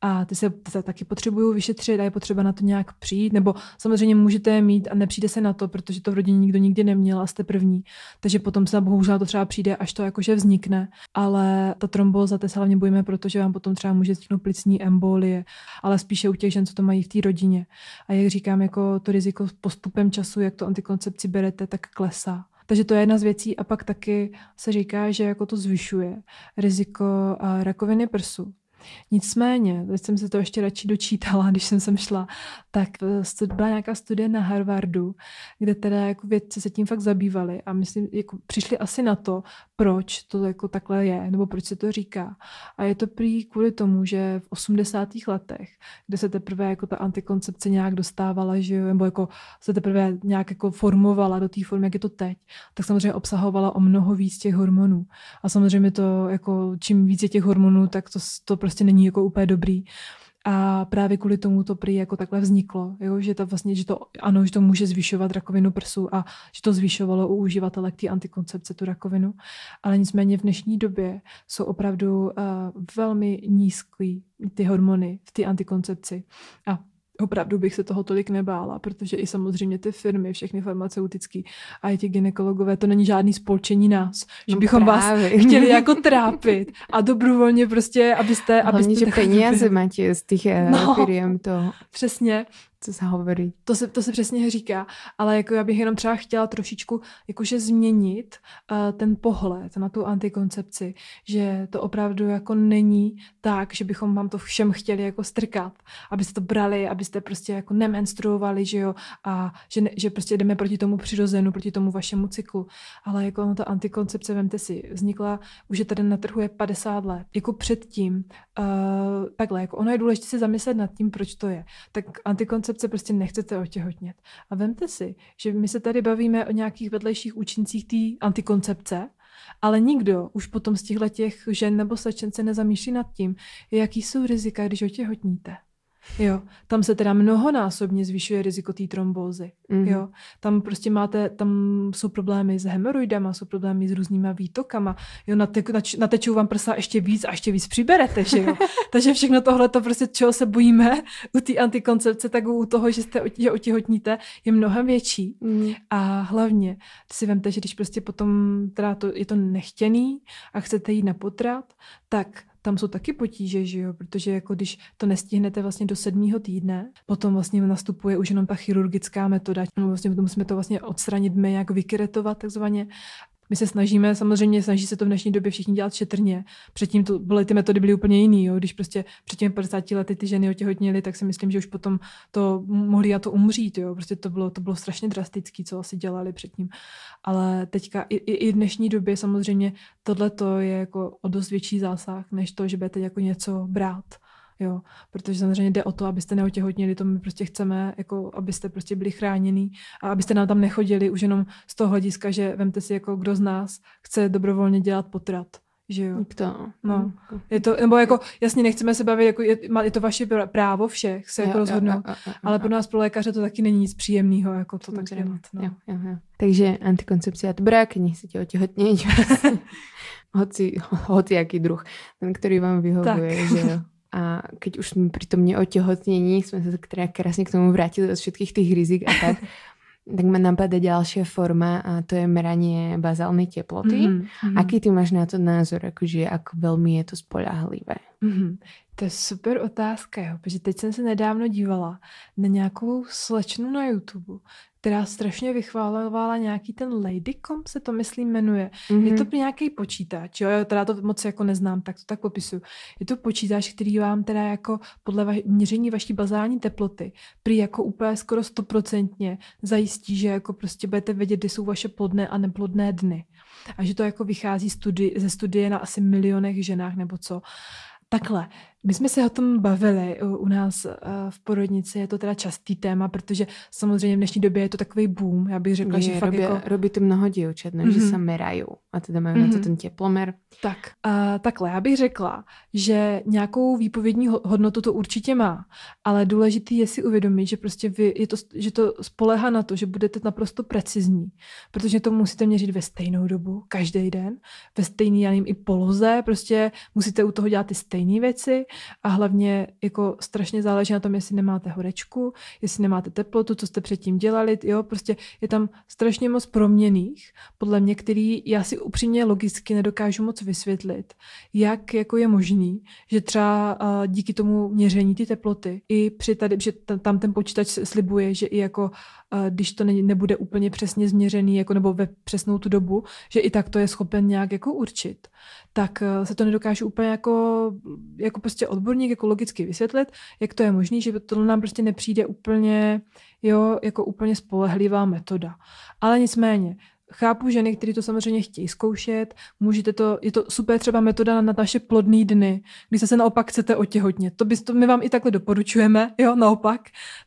a ty se, taky potřebují vyšetřit a je potřeba na to nějak přijít, nebo samozřejmě můžete je mít a nepřijde se na to, protože to v rodině nikdo nikdy neměl a jste první. Takže potom se bohužel to třeba přijde, až to jakože vznikne. Ale ta trombóza, to se hlavně bojíme, protože vám potom třeba může vzniknout plicní embolie, ale spíše u těch žen, co to mají v rodině. A jak říkám, jako to riziko s postupem času, jak to antikoncepci berete, tak klesá. Takže to je jedna z věcí a pak taky se říká, že jako to zvyšuje riziko a, rakoviny prsu. Nicméně, teď jsem se to ještě radši dočítala, *laughs* když jsem sem šla, tak eh, byla nějaká studie na Harvardu, kde teda jako vědci se tím fakt zabývali a myslím, jako přišli asi na to, proč to jako takhle je, nebo proč se to říká. A je to prý kvůli tomu, že v 80. letech, kde se teprve jako ta antikoncepce nějak dostávala, že jo, nebo jako se teprve nějak jako formovala do té formy, jak je to teď, tak samozřejmě obsahovala o mnoho víc těch hormonů. A samozřejmě to, jako čím víc je těch hormonů, tak to, to prostě není jako úplně dobrý. A právě kvůli tomu to prý jako takhle vzniklo, jo? že to vlastně, že to, ano, že to může zvyšovat rakovinu prsu a že to zvyšovalo u uživatelek té antikoncepce tu rakovinu. Ale nicméně v dnešní době jsou opravdu uh, velmi nízký ty hormony v té antikoncepci. A opravdu bych se toho tolik nebála, protože i samozřejmě ty firmy, všechny farmaceutické a i ti ginekologové, to není žádný spolčení nás, že No bychom vás právě. chtěli jako trápit a dobrovolně prostě, abyste... Hlavně, abyste že byli. máte z těch No. no. firiem, to, Přesně, co se hovorí. to se, to se přesně říká, ale jako já bych jenom třeba chtěla trošičku jakože změnit uh, ten pohled na tu antikoncepci, že to opravdu jako není tak, že bychom vám to všem chtěli jako strkat, abyste to brali, abyste prostě jako nemenstruovali, že jo, a že, ne, že prostě jdeme proti tomu přirozenu, proti tomu vašemu cyklu, ale jako ta antikoncepce, vemte si, vznikla, už je tady na trhu je 50 let, jako předtím, uh, takhle, jako ono je důležité si zamyslet nad tím, proč to je, tak antikoncepce prostě nechcete otěhotnět. A vemte si, že my se tady bavíme o nějakých vedlejších účincích té antikoncepce, ale nikdo už potom z těchto těch žen nebo slečen se nezamýšlí nad tím, jaký jsou rizika, když otěhotníte. Jo, tam se teda mnohonásobně zvyšuje riziko té trombózy. Mhm. Jo, tam prostě máte, tam jsou problémy s hemoroidama, jsou problémy s různýma výtokama, jo, nate, natečou vám prsa ještě víc a ještě víc přiberete, že jo. *laughs* Takže všechno tohle, to prostě, čeho se bojíme u té antikoncepce, tak u toho, že jste že otěhotníte, je mnohem větší. Mm. A hlavně si vemte, že když prostě potom teda to, je to nechtěný a chcete jít na potrat, tak tam jsou taky potíže, že jo, protože jako když to nestihnete vlastně do sedmého týdne, potom vlastně nastupuje už jenom ta chirurgická metoda, no vlastně musíme to vlastně odstranit my, jak vykiretovat takzvaně my se snažíme, samozřejmě snaží se to v dnešní době všichni dělat šetrně. Předtím to byly ty metody byly úplně jiný. Jo? Když prostě před těmi 50 lety ty ženy otěhotněly, tak si myslím, že už potom to mohli a to umřít. Jo? Prostě to bylo, to bylo strašně drastické, co asi dělali předtím. Ale teďka i, i, i v dnešní době samozřejmě tohle je jako o dost větší zásah, než to, že budete jako něco brát. Jo, protože samozřejmě jde o to, abyste neotěhotněli, to my prostě chceme, jako abyste prostě byli chráněni a abyste nám tam nechodili už jenom z toho hlediska, že vemte si, jako kdo z nás chce dobrovolně dělat potrat. Že jo. To. No. Je to, nebo jako, jasně, nechceme se bavit, jako je, je to vaše právo všech se jako jo, rozhodnout, jo, jo, jo, jo, ale pro nás, pro lékaře, to taky není nic příjemného, jako to tak dělat. No. Jo, jo, jo. Takže antikoncepcia dobrá, keď nechcete otěhotnět. *laughs* hoci, hoci jaký druh, ten, který vám vyhovuje, tak. že jo. *laughs* A keď už sme pri tom neotehotnení, sme sa tak teda krásne k tomu vrátili od všetkých tých rizik a tak, *laughs* tak ma napadá ďalšia forma a to je meranie bazálnej teploty. Mm-hmm. Aký ty máš na to názor, akože ako veľmi je to spolahlivé? Mm-hmm. To je super otázka, jo, protože teď jsem se nedávno dívala na nějakou slečnu na YouTube, která strašně vychválovala nějaký ten Ladycom, se to myslím jmenuje. Mm-hmm. Je to mhm. nějaký počítač, jo, já teda to moc jako neznám, tak to tak popisuju. Je to počítač, který vám teda jako podle va- měření vaší bazální teploty prý jako úplně skoro stoprocentně zajistí, že jako prostě budete vědět, kdy jsou vaše plodné a neplodné dny. A že to jako vychází studi- ze studie na asi milionech ženách nebo co. Takhle, my jsme se o tom bavili u nás eh, v porodnici, je to teda častý téma, protože samozřejmě v dnešní době je to takový boom, já bych řekla, je, že fakt robí, jako... robí to mnoho děvčat, mm-hmm. že se merají a teda mají mm-hmm. na to mhm. ten teplomer. Tak, uh, takhle, já bych řekla, že nějakou výpovědní hodnotu to určitě má, ale důležitý je si uvědomit, že prostě vy, je to, že to spolehá na to, že budete naprosto precizní, protože to musíte měřit ve stejnou dobu, každý den, ve stejný, já nevím, i poloze, prostě musíte u toho dělat ty stejné věci a hlavně jako strašně záleží na tom, jestli nemáte horečku, jestli nemáte teplotu, co jste předtím dělali, jo, prostě je tam strašně moc proměných, podle mě, který já si upřímně logicky nedokážu moc vysvětlit, jak jako je možný, že třeba díky tomu měření ty teploty i při tady, že tam ten počítač slibuje, že i jako když to ne, nebude úplně přesně změřený, jako nebo ve přesnou tu dobu, že i tak to je schopen nějak jako určit tak eh, se to nedokážu úplně jako, jako prostě odborník jako logicky vysvětlit, jak to je možné, že to nám prostě nepřijde úplně, jo, jako úplně spolehlivá metoda. Ale nicméně, chápu ženy, které to samozřejmě chtějí zkoušet, můžete to, je to super třeba metoda na naše plodné dny, kdy se, naopak chcete otěhotnět. To, by, to my vám i takhle doporučujeme, *laughs* jo, naopak,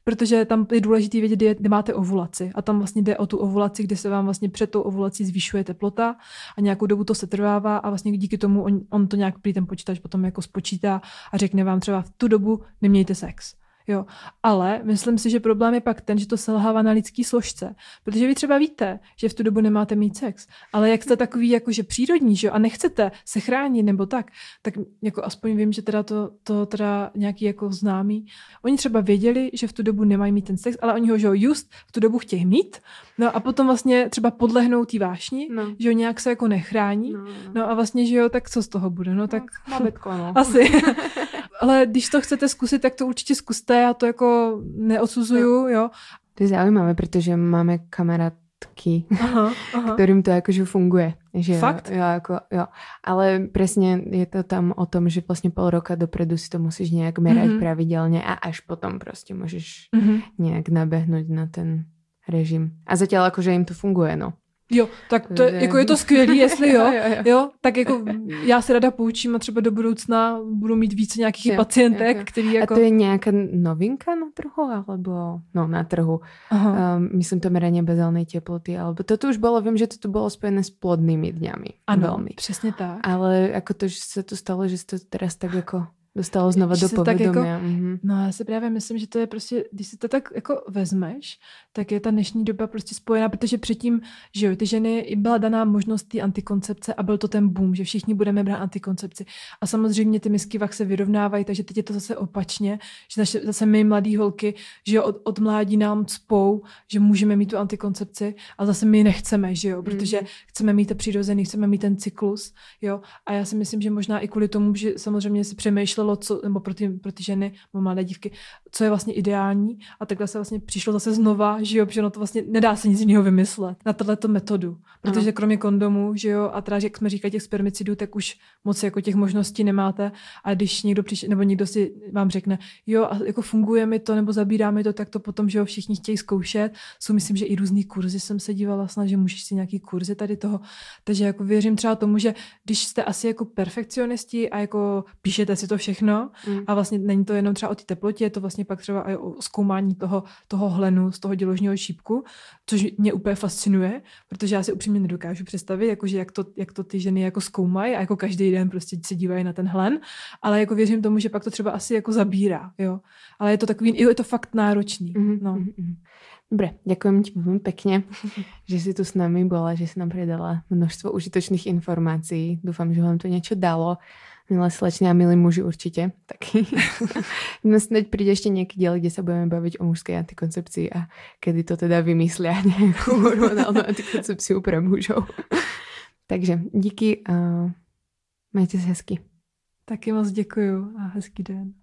protože tam je důležité vědět, kde máte ovulaci. A tam vlastně jde o tu ovulaci, kde se vám vlastně před tou ovulací zvyšuje teplota a nějakou dobu to se trvává a vlastně díky tomu on, on to nějak prý ten počítač potom jako spočítá a řekne vám třeba v tu dobu nemějte sex. Jo. Ale myslím si, že problém je pak ten, že to selhává na lidský složce. Protože vy třeba víte, že v tu dobu nemáte mít sex, ale jak jste takový jakože přírodní, že jo, a nechcete se chránit nebo tak, tak jako aspoň vím, že teda to, to teda nějaký jako známý. Oni třeba věděli, že v tu dobu nemají mít ten sex, ale oni ho, že jo, just v tu dobu chtějí mít, no a potom vlastně třeba podlehnou tý vášni, no. že jo, nějak se jako nechrání, no, no. no a vlastně, že jo, tak co z toho bude, no tak... No, babetko, *laughs* no. Asi. *laughs* ale když to chcete zkusit, tak to určitě zkuste, já to jako neodsuzuju, no. jo. To je zaujímavé, protože máme kamarátky, aha, *laughs* aha. kterým to jakože funguje. Že Fakt? Jo, jako, jo. Ale přesně je to tam o tom, že vlastně pol roka dopredu si to musíš nějak merať mm-hmm. pravidelně a až potom prostě můžeš mm-hmm. nějak nabehnout na ten režim. A zatím jakože jim to funguje, no. Jo, tak to, je, jako je to skvělý, jestli *laughs* jo, jo, jo, jo, tak jako já se rada poučím a třeba do budoucna budu mít více nějakých jo, pacientek, jo, jo. který jako... A to je nějaká novinka na trhu, alebo, no na trhu, um, myslím to meranie bazálnej teploty, alebo toto už bylo, vím, že to tu bylo spojené s plodnými dňami. Ano, velmi. přesně tak. Ale jako to, že se to stalo, že se to teraz tak jako dostalo znova do povědomí. Jako, mm-hmm. No já si právě myslím, že to je prostě, když si to tak jako vezmeš, tak je ta dnešní doba prostě spojená, protože předtím, že jo, ty ženy byla daná možnost té antikoncepce a byl to ten boom, že všichni budeme brát antikoncepci. A samozřejmě ty misky vach se vyrovnávají, takže teď je to zase opačně, že naše, zase my mladý holky, že jo, od, od mládí nám spou, že můžeme mít tu antikoncepci a zase my nechceme, že jo, protože mm. chceme mít to přirozený, chceme mít ten cyklus, jo. A já si myslím, že možná i kvůli tomu, že samozřejmě si přemýšlelo, co, nebo pro ty, pro ty ženy, mladé dívky, co je vlastně ideální a takhle se vlastně přišlo zase znova, že jo, protože no to vlastně nedá se nic jiného vymyslet na tohleto metodu, protože ano. kromě kondomu, že jo, a teda, jak jsme říkali, těch spermicidů, tak už moc jako těch možností nemáte a když někdo přišel, nebo někdo si vám řekne, jo, a jako funguje mi to, nebo zabírá mi to, tak to potom, že jo, všichni chtějí zkoušet. Jsou myslím, že i různý kurzy jsem se dívala snad, že můžeš si nějaký kurzy tady toho. Takže jako věřím třeba tomu, že když jste asi jako perfekcionisti a jako píšete si to všechno mm. a vlastně není to jenom třeba o té teplotě, je to vlastně pak třeba i o zkoumání toho, toho hlenu z toho děložního šípku, což mě úplně fascinuje, protože já si upřímně nedokážu představit, jakože jak to, jak to ty ženy jako zkoumají a jako každý den prostě se dívají na ten hlen, ale jako věřím tomu, že pak to třeba asi jako zabírá, jo. Ale je to takový, je to fakt náročný. Mm-hmm. No. Mm-hmm. Dobre, ďakujem ti veľmi pekne, že si tu s nami bola, že si nám predala množstvo užitočných informácií. Dúfam, že vám to niečo dalo. Milé slečny a milí muži určite. Tak *laughs* no snáď príde ešte nejaký diel, kde sa budeme baviť o mužskej antikoncepcii a kedy to teda vymyslia nejakú hormonálnu antikoncepciu pre mužov. Takže díky a majte sa hezky. Taky moc děkuju a hezký den.